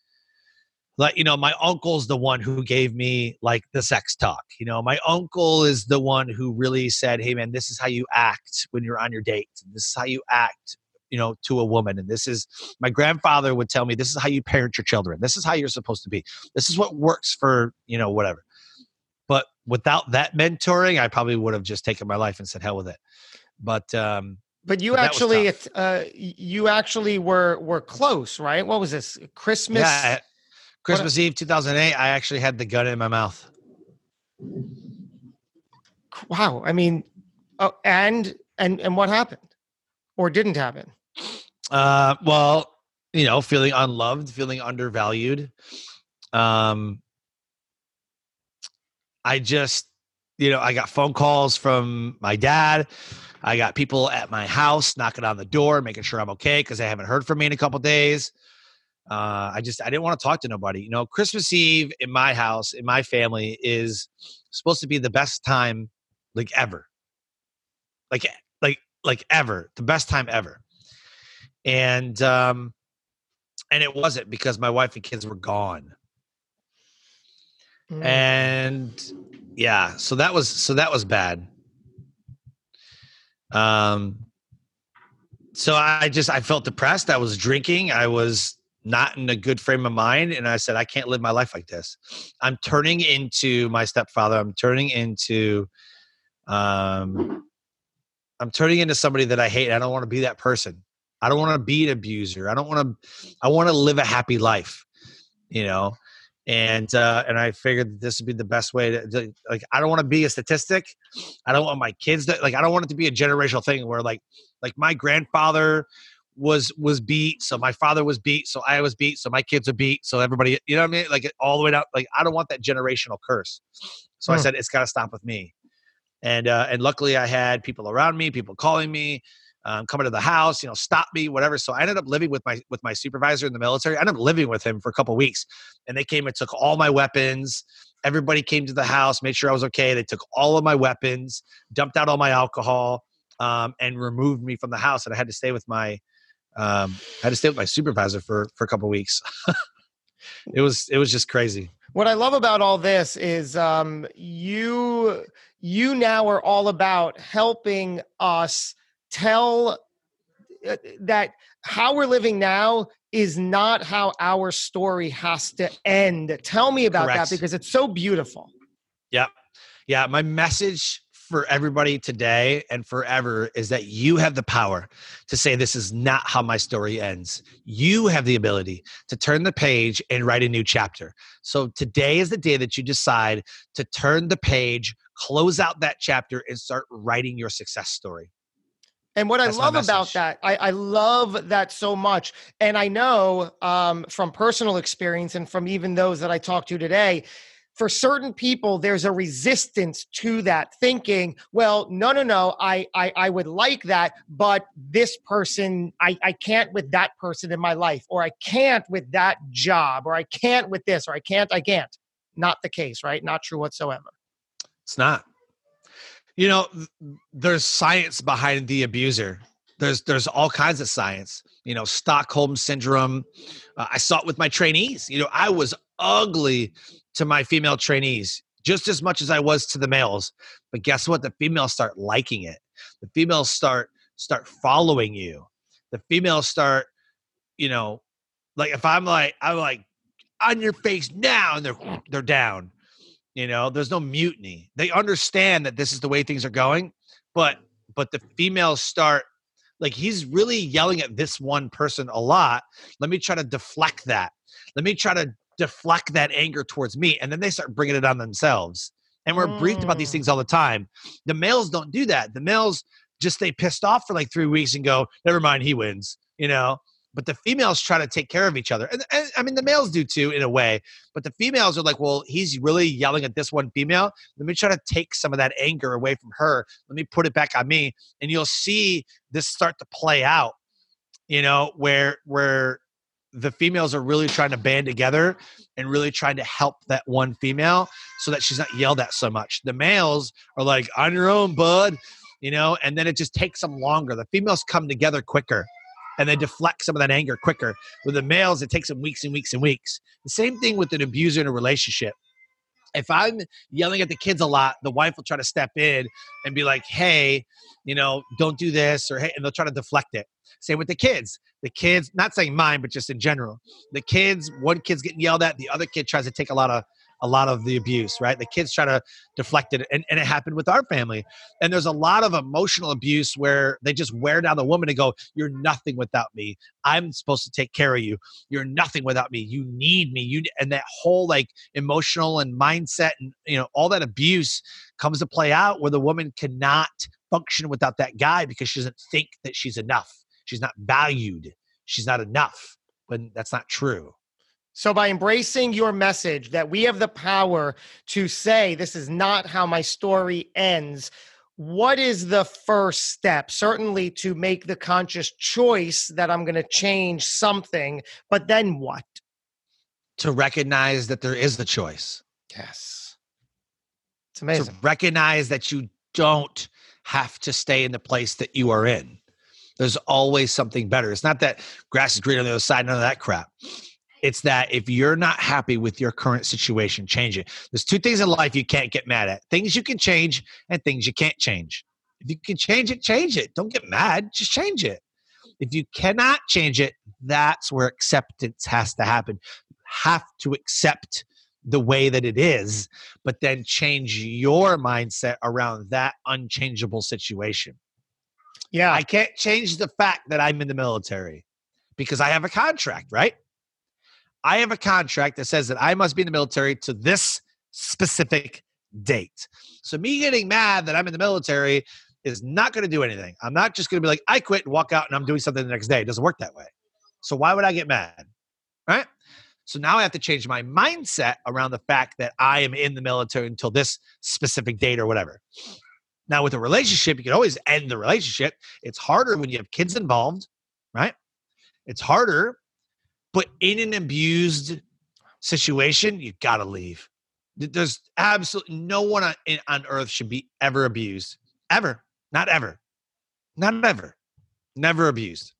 like you know my uncle's the one who gave me like the sex talk you know my uncle is the one who really said hey man this is how you act when you're on your date this is how you act you know to a woman and this is my grandfather would tell me this is how you parent your children. This is how you're supposed to be. This is what works for you know whatever. But without that mentoring i probably would have just taken my life and said hell with it but um but you but actually uh you actually were were close right what was this christmas yeah, christmas what? eve 2008 i actually had the gun in my mouth wow i mean oh, and and and what happened or didn't happen uh, well, you know, feeling unloved, feeling undervalued. Um, I just, you know, I got phone calls from my dad. I got people at my house knocking on the door, making sure I'm okay because they haven't heard from me in a couple days. Uh, I just I didn't want to talk to nobody. You know, Christmas Eve in my house, in my family, is supposed to be the best time like ever. Like like like ever. The best time ever and um, and it wasn't because my wife and kids were gone. Mm. And yeah, so that was so that was bad. Um, so I just I felt depressed. I was drinking. I was not in a good frame of mind, and I said I can't live my life like this. I'm turning into my stepfather. I'm turning into um, I'm turning into somebody that I hate. I don't want to be that person. I don't want to be an abuser. I don't want to. I want to live a happy life, you know. And uh, and I figured that this would be the best way to, to like. I don't want to be a statistic. I don't want my kids to like. I don't want it to be a generational thing where like like my grandfather was was beat, so my father was beat, so I was beat, so my kids are beat, so everybody, you know what I mean? Like all the way down. Like I don't want that generational curse. So hmm. I said it's got to stop with me. And uh, and luckily I had people around me, people calling me um, coming to the house, you know, stop me, whatever. So I ended up living with my with my supervisor in the military. I ended up living with him for a couple weeks, and they came and took all my weapons. Everybody came to the house, made sure I was okay. They took all of my weapons, dumped out all my alcohol, um, and removed me from the house. And I had to stay with my um, I had to stay with my supervisor for for a couple weeks. [LAUGHS] it was it was just crazy. What I love about all this is um, you you now are all about helping us tell uh, that how we're living now is not how our story has to end. Tell me about Correct. that because it's so beautiful. Yeah. Yeah. My message for everybody today and forever is that you have the power to say, This is not how my story ends. You have the ability to turn the page and write a new chapter. So today is the day that you decide to turn the page, close out that chapter, and start writing your success story. And what That's I love about that, I, I, love that so much. And I know um, from personal experience and from even those that I talked to today, for certain people, there's a resistance to that thinking, well, no, no, no, I, I, I would like that, but this person, I, I can't with that person in my life, or I can't with that job, or I can't with this, or I can't, I can't. Not the case, right? Not true whatsoever. It's not you know there's science behind the abuser. There's there's all kinds of science. You know stockholm syndrome uh, i saw it with my trainees. You know i was ugly to my female trainees just as much as i was to the males. But guess what? The females start liking it. The females start start following you. The females start you know like if i'm like i'm like on your face now and they're they're down you know, there's no mutiny. They understand that this is the way things are going, but but the females start like he's really yelling at this one person a lot. Let me try to deflect that. Let me try to deflect that anger towards me, and then they start bringing it on themselves. And we're mm. briefed about these mm. things all the time. The males don't do that. The males just stay pissed off for like three weeks and go, "Never mind, he wins." You know, but the females try to take care of each other. And, and, I mean, the males do too, in a way. But the females are like, well, he's really yelling at this one female. Let me try to take some of that anger away from her. Let me put it back on me. And you'll see this start to play out, you know, where, where, the females are really trying to band together and really trying to help that one female so that she's not yelled at so much. The males are like, on your own, bud, you know, and then it just takes them longer. The females come together quicker and they deflect some of that anger quicker. With the males, it takes them weeks and weeks and weeks. The same thing with an abuser in a relationship. If I'm yelling at the kids a lot, the wife will try to step in and be like, hey, you know, don't do this, or hey, and they'll try to deflect it. Same with the kids. The kids, not saying mine, but just in general, the kids, one kid's getting yelled at, the other kid tries to take a lot of a lot of the abuse, right? The kids try to deflect it. And, and it happened with our family. And there's a lot of emotional abuse where they just wear down the woman and go, You're nothing without me. I'm supposed to take care of you. You're nothing without me. You need me. You and that whole like emotional and mindset and you know, all that abuse comes to play out where the woman cannot function without that guy because she doesn't think that she's enough. She's not valued. She's not enough. When that's not true. So, by embracing your message that we have the power to say, this is not how my story ends, what is the first step? Certainly to make the conscious choice that I'm going to change something, but then what? To recognize that there is the choice. Yes. It's amazing. To recognize that you don't have to stay in the place that you are in. There's always something better. It's not that grass is green on the other side, none of that crap. It's that if you're not happy with your current situation, change it. There's two things in life you can't get mad at things you can change and things you can't change. If you can change it, change it. Don't get mad, just change it. If you cannot change it, that's where acceptance has to happen. You have to accept the way that it is, but then change your mindset around that unchangeable situation. Yeah. I can't change the fact that I'm in the military because I have a contract, right? I have a contract that says that I must be in the military to this specific date. So me getting mad that I'm in the military is not going to do anything. I'm not just going to be like, I quit and walk out and I'm doing something the next day. It doesn't work that way. So why would I get mad? Right? So now I have to change my mindset around the fact that I am in the military until this specific date or whatever. Now, with a relationship, you can always end the relationship. It's harder when you have kids involved, right? It's harder but in an abused situation, you got to leave. There's absolutely no one on, on earth should be ever abused. Ever. Not ever. Not ever. Never abused.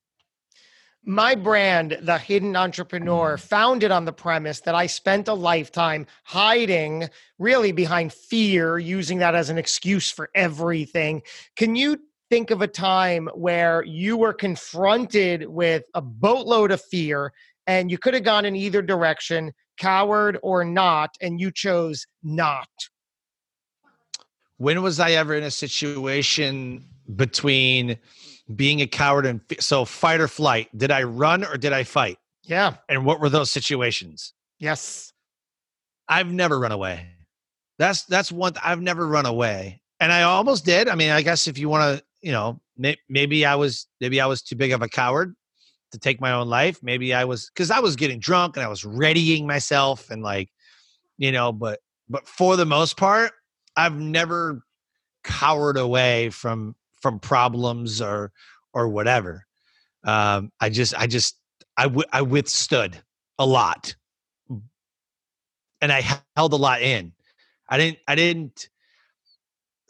My brand, The Hidden Entrepreneur, founded on the premise that I spent a lifetime hiding really behind fear, using that as an excuse for everything. Can you think of a time where you were confronted with a boatload of fear and you could have gone in either direction, coward or not, and you chose not? When was I ever in a situation between being a coward and so fight or flight? Did I run or did I fight? Yeah. And what were those situations? Yes. I've never run away. That's that's one I've never run away. And I almost did. I mean, I guess if you want to you know, may, maybe I was maybe I was too big of a coward to take my own life. Maybe I was because I was getting drunk and I was readying myself and like, you know, but but for the most part, I've never cowered away from from problems or or whatever. Um, I just I just I, w- I withstood a lot, and I held a lot in. I didn't I didn't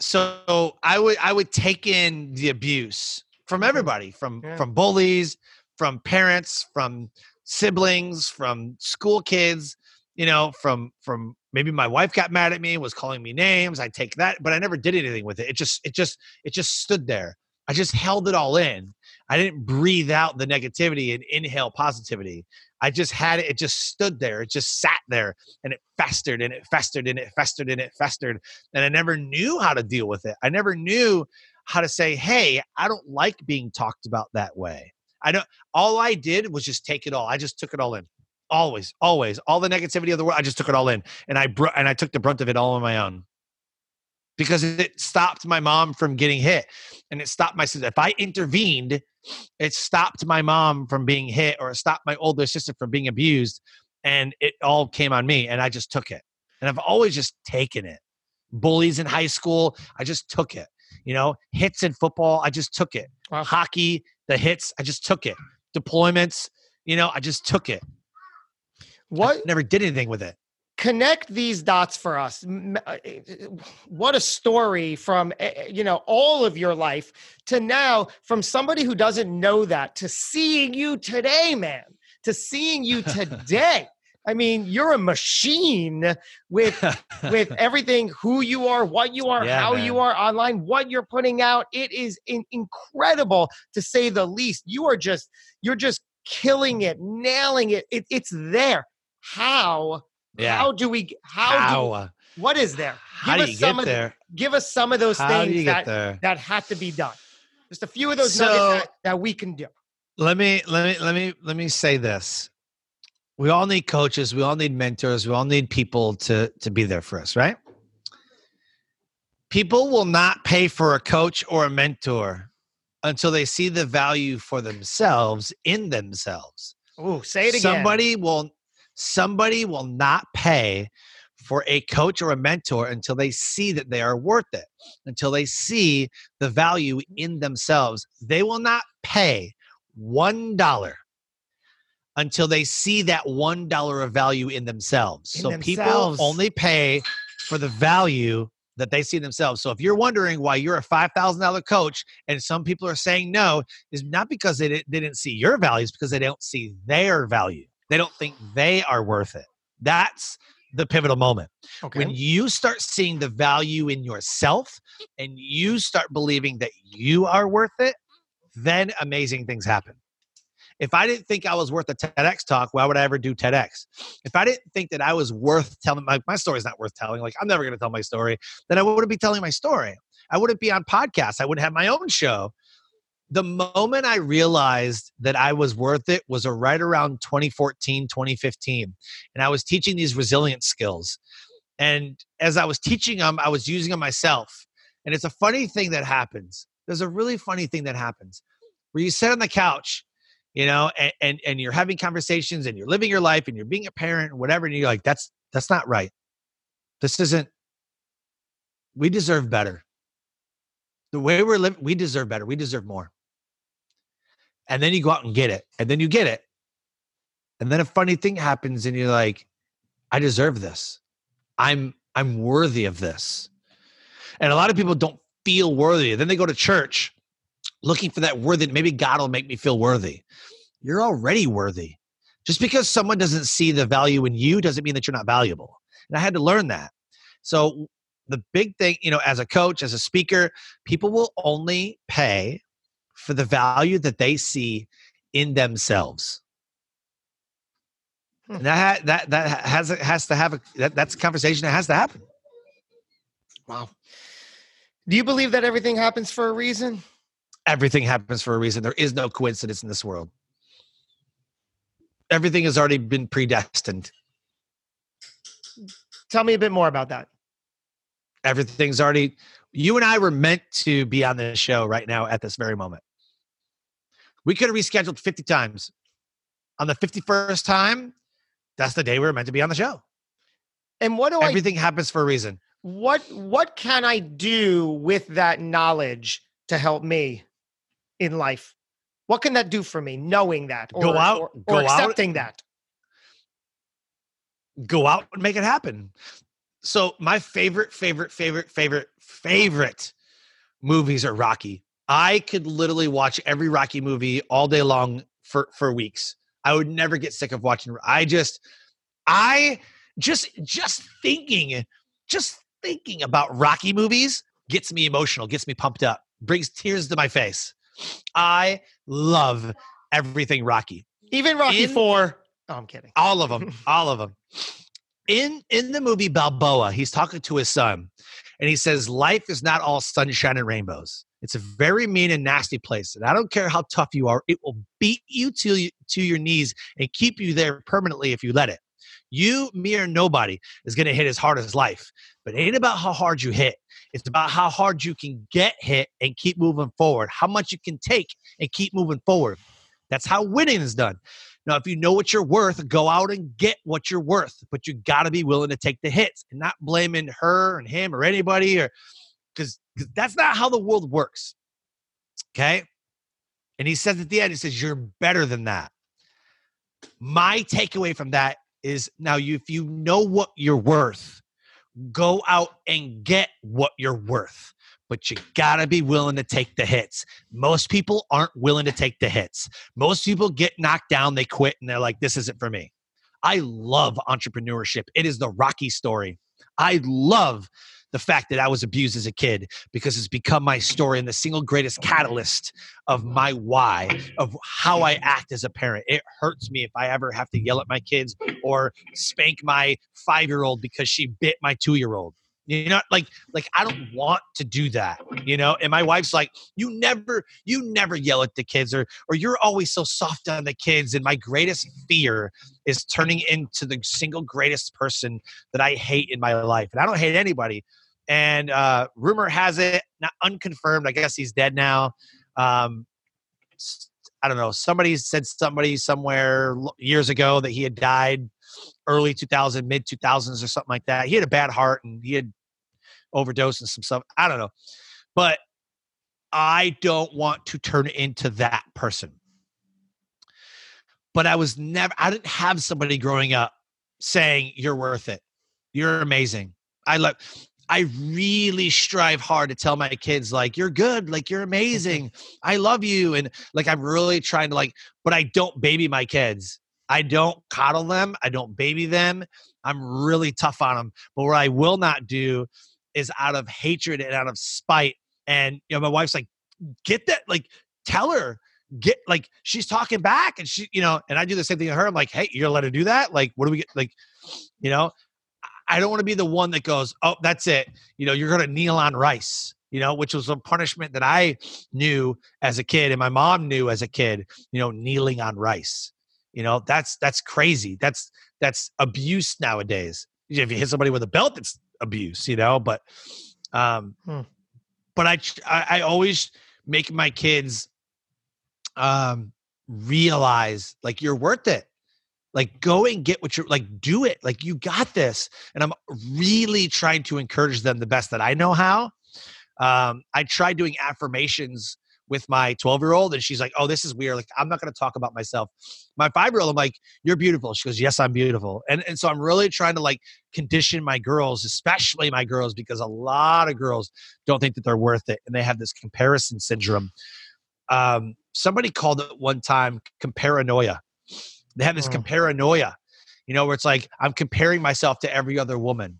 so I would I would take in the abuse from mm-hmm. everybody, from yeah. from bullies, from parents, from siblings, from school kids, you know, from from maybe my wife got mad at me, was calling me names. I take that, but I never did anything with it. It just it just it just stood there. I just held it all in. I didn't breathe out the negativity and inhale positivity. I just had it, it just stood there. It just sat there and it festered and it festered and it festered and it festered. And I never knew how to deal with it. I never knew how to say, hey, I don't like being talked about that way. I don't, all I did was just take it all. I just took it all in. Always, always, all the negativity of the world. I just took it all in, and I br- and I took the brunt of it all on my own because it stopped my mom from getting hit and it stopped my sister. If I intervened, it stopped my mom from being hit or it stopped my older sister from being abused. And it all came on me and I just took it. And I've always just taken it. Bullies in high school, I just took it. You know, hits in football, I just took it. Wow. Hockey, the hits, I just took it. Deployments, you know, I just took it. What I never did anything with it connect these dots for us uh, what a story from eh, eh, you know all of your life to now from somebody who doesn't know that to seeing you today man to seeing you [LAUGHS] today i mean you're a machine with [LAUGHS] with everything who you are what you are yeah, how man. you are online what you're putting out it is in, incredible to say the least you are just you're just killing it nailing it, it it's there how yeah. How do we? How? how? Do, what is there? Give how do you get of, there? Give us some of those how things that there? that have to be done. Just a few of those so, nuggets that, that we can do. Let me let me let me let me say this. We all need coaches. We all need mentors. We all need people to to be there for us, right? People will not pay for a coach or a mentor until they see the value for themselves in themselves. Oh, say it again. Somebody will Somebody will not pay for a coach or a mentor until they see that they are worth it, until they see the value in themselves. They will not pay $1 until they see that $1 of value in themselves. In so themselves. people only pay for the value that they see themselves. So if you're wondering why you're a $5,000 coach and some people are saying no, is not because they didn't, they didn't see your values, because they don't see their value. They don't think they are worth it. That's the pivotal moment. Okay. When you start seeing the value in yourself and you start believing that you are worth it, then amazing things happen. If I didn't think I was worth a TEDx talk, why would I ever do TEDx? If I didn't think that I was worth telling, my, story's not worth telling, like I'm never going to tell my story, then I wouldn't be telling my story. I wouldn't be on podcasts. I wouldn't have my own show the moment I realized that I was worth it was right around 2014, 2015. And I was teaching these resilience skills. And as I was teaching them, I was using them myself. And it's a funny thing that happens. There's a really funny thing that happens where you sit on the couch, you know, and, and, and you're having conversations and you're living your life and you're being a parent and whatever. And you're like, that's, that's not right. This isn't, we deserve better. The way we're living, we deserve better. We deserve more and then you go out and get it and then you get it and then a funny thing happens and you're like i deserve this i'm I'm worthy of this. And a lot of people don't feel worthy. Then they go to church looking for that worthy. Maybe God will make me feel worthy. You're already worthy. Just because someone doesn't see the value in you doesn't mean that you're not valuable. And I had to learn that. So the big thing, you know, as a coach, as a speaker, people will only pay for the value that they see in themselves. Hmm. And that that that has has to have a that, that's a conversation that has to happen. Wow. Do you believe that everything happens for a reason? Everything happens for a reason. There is no coincidence in this world. Everything has already been predestined. Tell me a bit more about that. Everything's already you and I were meant to be on this show right now at this very moment. We could have rescheduled 50 times. On the 51st time, that's the day we were meant to be on the show. And what do Everything I, Everything happens for a reason. What what can I do with that knowledge to help me in life? What can that do for me knowing that or, go out, or, or go accepting out, that? Go out and make it happen. So my favorite, favorite, favorite, favorite, favorite movies are Rocky. I could literally watch every Rocky movie all day long for for weeks. I would never get sick of watching. I just, I just, just thinking, just thinking about Rocky movies gets me emotional, gets me pumped up, brings tears to my face. I love everything Rocky. Even Rocky in, Four. Oh, I'm kidding. All of them. [LAUGHS] all of them. In in the movie Balboa, he's talking to his son, and he says, "Life is not all sunshine and rainbows. It's a very mean and nasty place. And I don't care how tough you are, it will beat you to, you, to your knees and keep you there permanently if you let it. You, me, or nobody is going to hit as hard as life. But it ain't about how hard you hit. It's about how hard you can get hit and keep moving forward, how much you can take and keep moving forward. That's how winning is done. Now, if you know what you're worth, go out and get what you're worth, but you got to be willing to take the hits and not blaming her and him or anybody or because that's not how the world works. Okay. And he says at the end, he says, You're better than that. My takeaway from that is now, you, if you know what you're worth, go out and get what you're worth. But you gotta be willing to take the hits. Most people aren't willing to take the hits. Most people get knocked down, they quit, and they're like, This isn't for me. I love entrepreneurship. It is the Rocky story. I love the fact that I was abused as a kid because it's become my story and the single greatest catalyst of my why, of how I act as a parent. It hurts me if I ever have to yell at my kids or spank my five year old because she bit my two year old. You know, like like I don't want to do that. You know, and my wife's like, you never, you never yell at the kids, or or you're always so soft on the kids. And my greatest fear is turning into the single greatest person that I hate in my life. And I don't hate anybody. And uh, rumor has it, not unconfirmed. I guess he's dead now. Um, I don't know. Somebody said somebody somewhere years ago that he had died early 2000, mid 2000s or something like that. He had a bad heart and he had overdose and some stuff. I don't know. But I don't want to turn into that person. But I was never, I didn't have somebody growing up saying, You're worth it. You're amazing. I love, I really strive hard to tell my kids, like, you're good, like, you're mm-hmm. amazing. I love you. And like, I'm really trying to, like, but I don't baby my kids. I don't coddle them. I don't baby them. I'm really tough on them. But what I will not do is out of hatred and out of spite. And you know, my wife's like, get that, like, tell her, get like she's talking back, and she, you know, and I do the same thing to her. I'm like, hey, you're gonna let her do that? Like, what do we get? Like, you know, I don't want to be the one that goes, oh, that's it. You know, you're gonna kneel on rice. You know, which was a punishment that I knew as a kid, and my mom knew as a kid. You know, kneeling on rice. You know, that's that's crazy. That's that's abuse nowadays. If you hit somebody with a belt, it's abuse, you know. But, um, hmm. but I, I, I always make my kids, um, realize like you're worth it. Like go and get what you're like. Do it. Like you got this. And I'm really trying to encourage them the best that I know how. Um, I tried doing affirmations with my 12 year old and she's like, oh, this is weird. Like, I'm not going to talk about myself. My five year old, I'm like, you're beautiful. She goes, yes, I'm beautiful. And, and so I'm really trying to like condition my girls, especially my girls, because a lot of girls don't think that they're worth it and they have this comparison syndrome. Um, somebody called it one time comparanoia. They have this oh. comparanoia, you know, where it's like, I'm comparing myself to every other woman,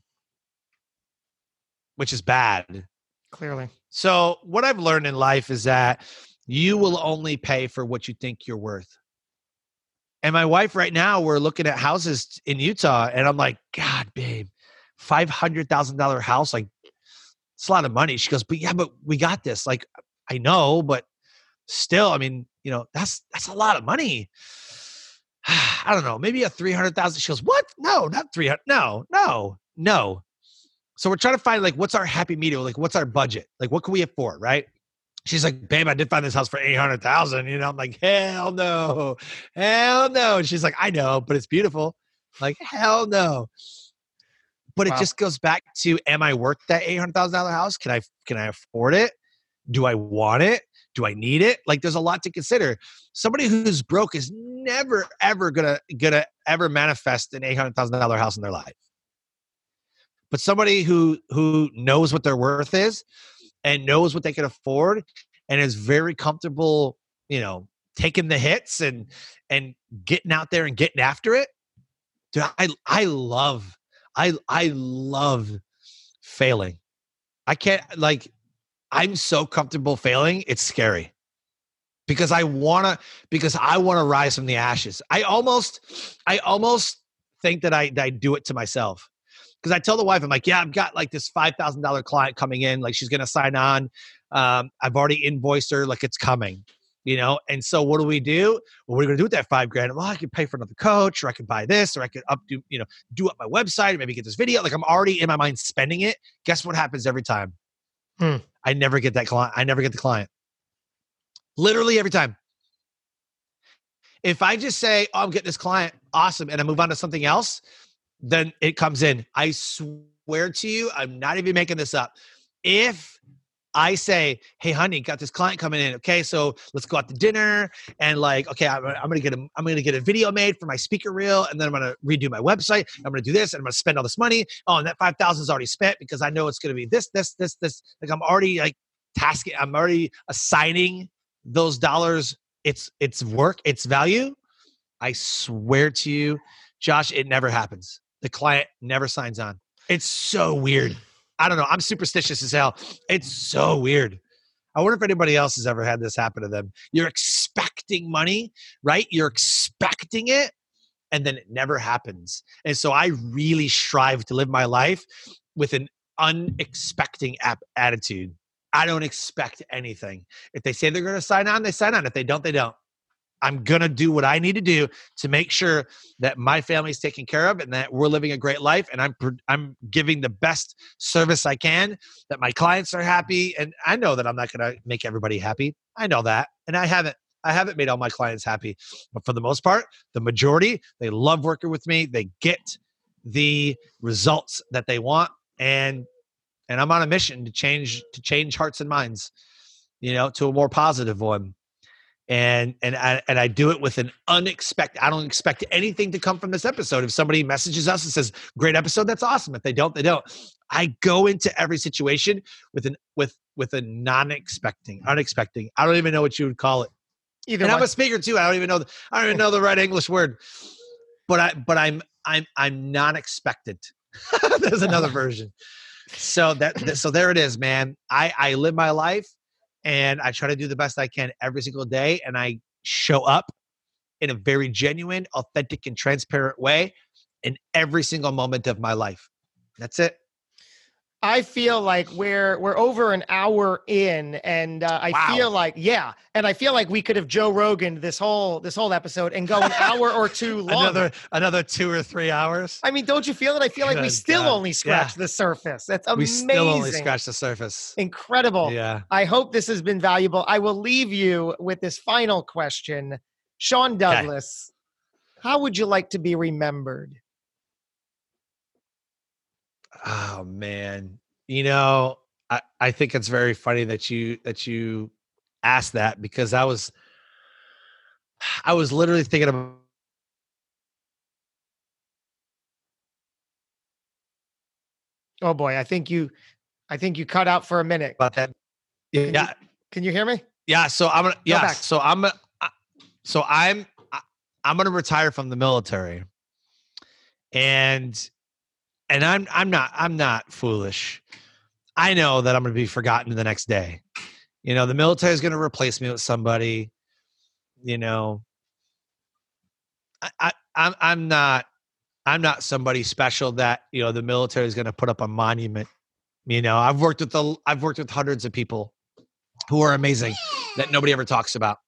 which is bad. Clearly. So, what I've learned in life is that you will only pay for what you think you're worth. And my wife, right now, we're looking at houses in Utah, and I'm like, God, babe, five hundred thousand dollar house, like it's a lot of money. She goes, but yeah, but we got this. Like, I know, but still, I mean, you know, that's that's a lot of money. [SIGHS] I don't know, maybe a three hundred thousand. She goes, what? No, not three hundred. No, no, no. So we're trying to find like what's our happy medium, like what's our budget, like what can we afford, right? She's like, babe, I did find this house for eight hundred thousand. You know, I'm like, hell no, hell no. And she's like, I know, but it's beautiful. I'm like, hell no. But wow. it just goes back to, am I worth that eight hundred thousand dollar house? Can I can I afford it? Do I want it? Do I need it? Like, there's a lot to consider. Somebody who's broke is never ever gonna gonna ever manifest an eight hundred thousand dollar house in their life but somebody who who knows what their worth is and knows what they can afford and is very comfortable you know taking the hits and and getting out there and getting after it Dude, i i love i i love failing. I can't like i'm so comfortable failing it's scary. Because i want to because i want to rise from the ashes. I almost i almost think that i i do it to myself because I tell the wife, I'm like, yeah, I've got like this five thousand dollar client coming in, like she's gonna sign on. Um, I've already invoiced her, like it's coming, you know. And so, what do we do? Well, what are we gonna do with that five grand? Well, I could pay for another coach, or I could buy this, or I could up do, you know, do up my website, or maybe get this video. Like I'm already in my mind spending it. Guess what happens every time? Hmm. I never get that client. I never get the client. Literally every time. If I just say, "Oh, I'm getting this client, awesome," and I move on to something else, then it comes in. I swear to you, I'm not even making this up. If I say, "Hey, honey, got this client coming in. Okay, so let's go out to dinner." And like, okay, I'm, I'm, gonna get a, I'm gonna get a video made for my speaker reel, and then I'm gonna redo my website. I'm gonna do this, and I'm gonna spend all this money. Oh, and that five thousand is already spent because I know it's gonna be this, this, this, this. Like I'm already like tasking. I'm already assigning those dollars. It's it's work. It's value. I swear to you, Josh, it never happens the client never signs on. It's so weird. I don't know. I'm superstitious as hell. It's so weird. I wonder if anybody else has ever had this happen to them. You're expecting money, right? You're expecting it, and then it never happens. And so I really strive to live my life with an unexpecting ap- attitude. I don't expect anything. If they say they're going to sign on, they sign on. If they don't, they don't. I'm going to do what I need to do to make sure that my family is taken care of and that we're living a great life and I'm I'm giving the best service I can that my clients are happy and I know that I'm not going to make everybody happy. I know that. And I haven't I haven't made all my clients happy, but for the most part, the majority, they love working with me. They get the results that they want and and I'm on a mission to change to change hearts and minds, you know, to a more positive one and and I, and I do it with an unexpected. I don't expect anything to come from this episode. If somebody messages us and says, "Great episode," that's awesome. If they don't, they don't. I go into every situation with an with with a non-expecting, unexpected. I don't even know what you would call it. Either and one. I'm a speaker too. I don't even know. The, I don't even know the right English word. But I but I'm I'm I'm non-expectant. [LAUGHS] There's another [LAUGHS] version. So that so there it is, man. I I live my life and I try to do the best I can every single day. And I show up in a very genuine, authentic, and transparent way in every single moment of my life. That's it. I feel like we're we're over an hour in, and uh, I wow. feel like yeah, and I feel like we could have Joe Rogan this whole this whole episode and go an hour or two [LAUGHS] longer. Another another two or three hours. I mean, don't you feel it? I feel Good like we still God. only scratched yeah. the surface. That's amazing. We still only scratched the surface. Incredible. Yeah. I hope this has been valuable. I will leave you with this final question, Sean Douglas. Okay. How would you like to be remembered? Oh man. You know, I, I think it's very funny that you that you asked that because I was I was literally thinking about Oh boy, I think you I think you cut out for a minute. about that. Can Yeah, you, can you hear me? yeah. So I'm gonna yeah. So I'm gonna- so I'm I'm gonna retire from the military, and and I'm I'm not I'm not foolish. I know that I'm gonna be forgotten the next day. You know, the military is gonna replace me with somebody. You know, I, I I'm I'm not I'm not somebody special that you know the military is gonna put up a monument. You know, I've worked with the I've worked with hundreds of people who are amazing that nobody ever talks about.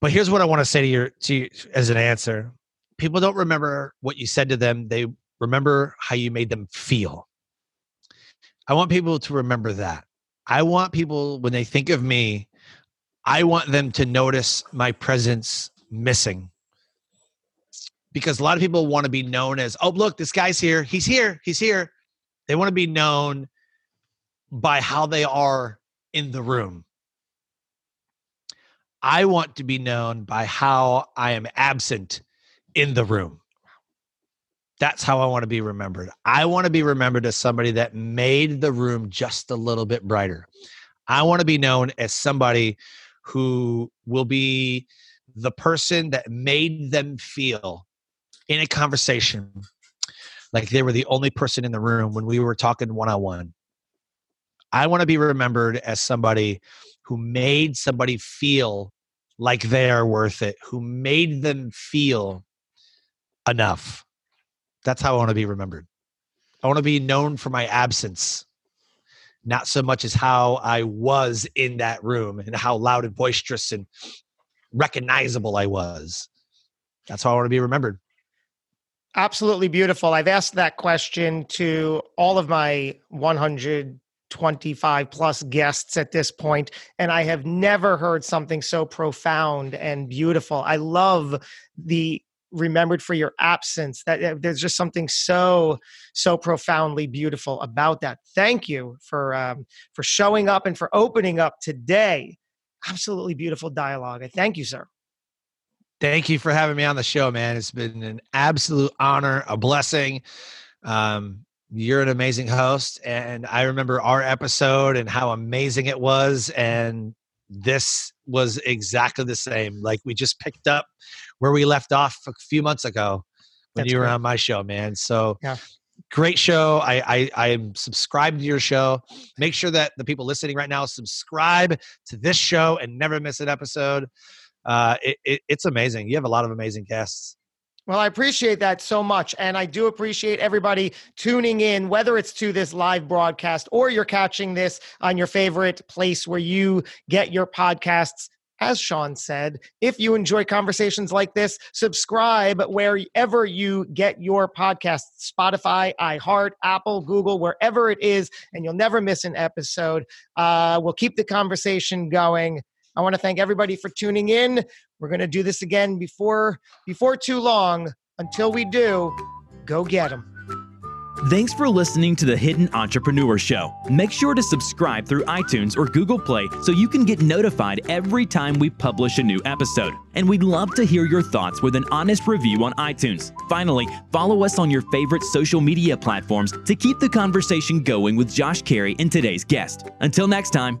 But here's what I want to say to you, to you as an answer. People don't remember what you said to them. They remember how you made them feel. I want people to remember that. I want people when they think of me, I want them to notice my presence missing. Because a lot of people want to be known as, oh, look, this guy's here. He's here. He's here. They want to be known by how they are in the room. I want to be known by how I am absent in the room. That's how I want to be remembered. I want to be remembered as somebody that made the room just a little bit brighter. I want to be known as somebody who will be the person that made them feel in a conversation like they were the only person in the room when we were talking one on one. I want to be remembered as somebody who made somebody feel like they're worth it, who made them feel enough. That's how I want to be remembered. I want to be known for my absence, not so much as how I was in that room and how loud and boisterous and recognizable I was. That's how I want to be remembered. Absolutely beautiful. I've asked that question to all of my 125 plus guests at this point, and I have never heard something so profound and beautiful. I love the remembered for your absence that uh, there's just something so so profoundly beautiful about that thank you for um, for showing up and for opening up today absolutely beautiful dialogue i thank you sir Thank you for having me on the show, man. It's been an absolute honor, a blessing. Um, you're an amazing host, and I remember our episode and how amazing it was. And this was exactly the same. Like we just picked up where we left off a few months ago when That's you were great. on my show, man. So Yeah. great show. I, I I am subscribed to your show. Make sure that the people listening right now subscribe to this show and never miss an episode. Uh, it, it, it's amazing. You have a lot of amazing guests. Well, I appreciate that so much. And I do appreciate everybody tuning in, whether it's to this live broadcast or you're catching this on your favorite place where you get your podcasts. As Sean said, if you enjoy conversations like this, subscribe wherever you get your podcasts Spotify, iHeart, Apple, Google, wherever it is, and you'll never miss an episode. Uh, we'll keep the conversation going. I want to thank everybody for tuning in. We're going to do this again before before too long. Until we do, go get them. Thanks for listening to the Hidden Entrepreneur Show. Make sure to subscribe through iTunes or Google Play so you can get notified every time we publish a new episode. And we'd love to hear your thoughts with an honest review on iTunes. Finally, follow us on your favorite social media platforms to keep the conversation going with Josh Carey and today's guest. Until next time.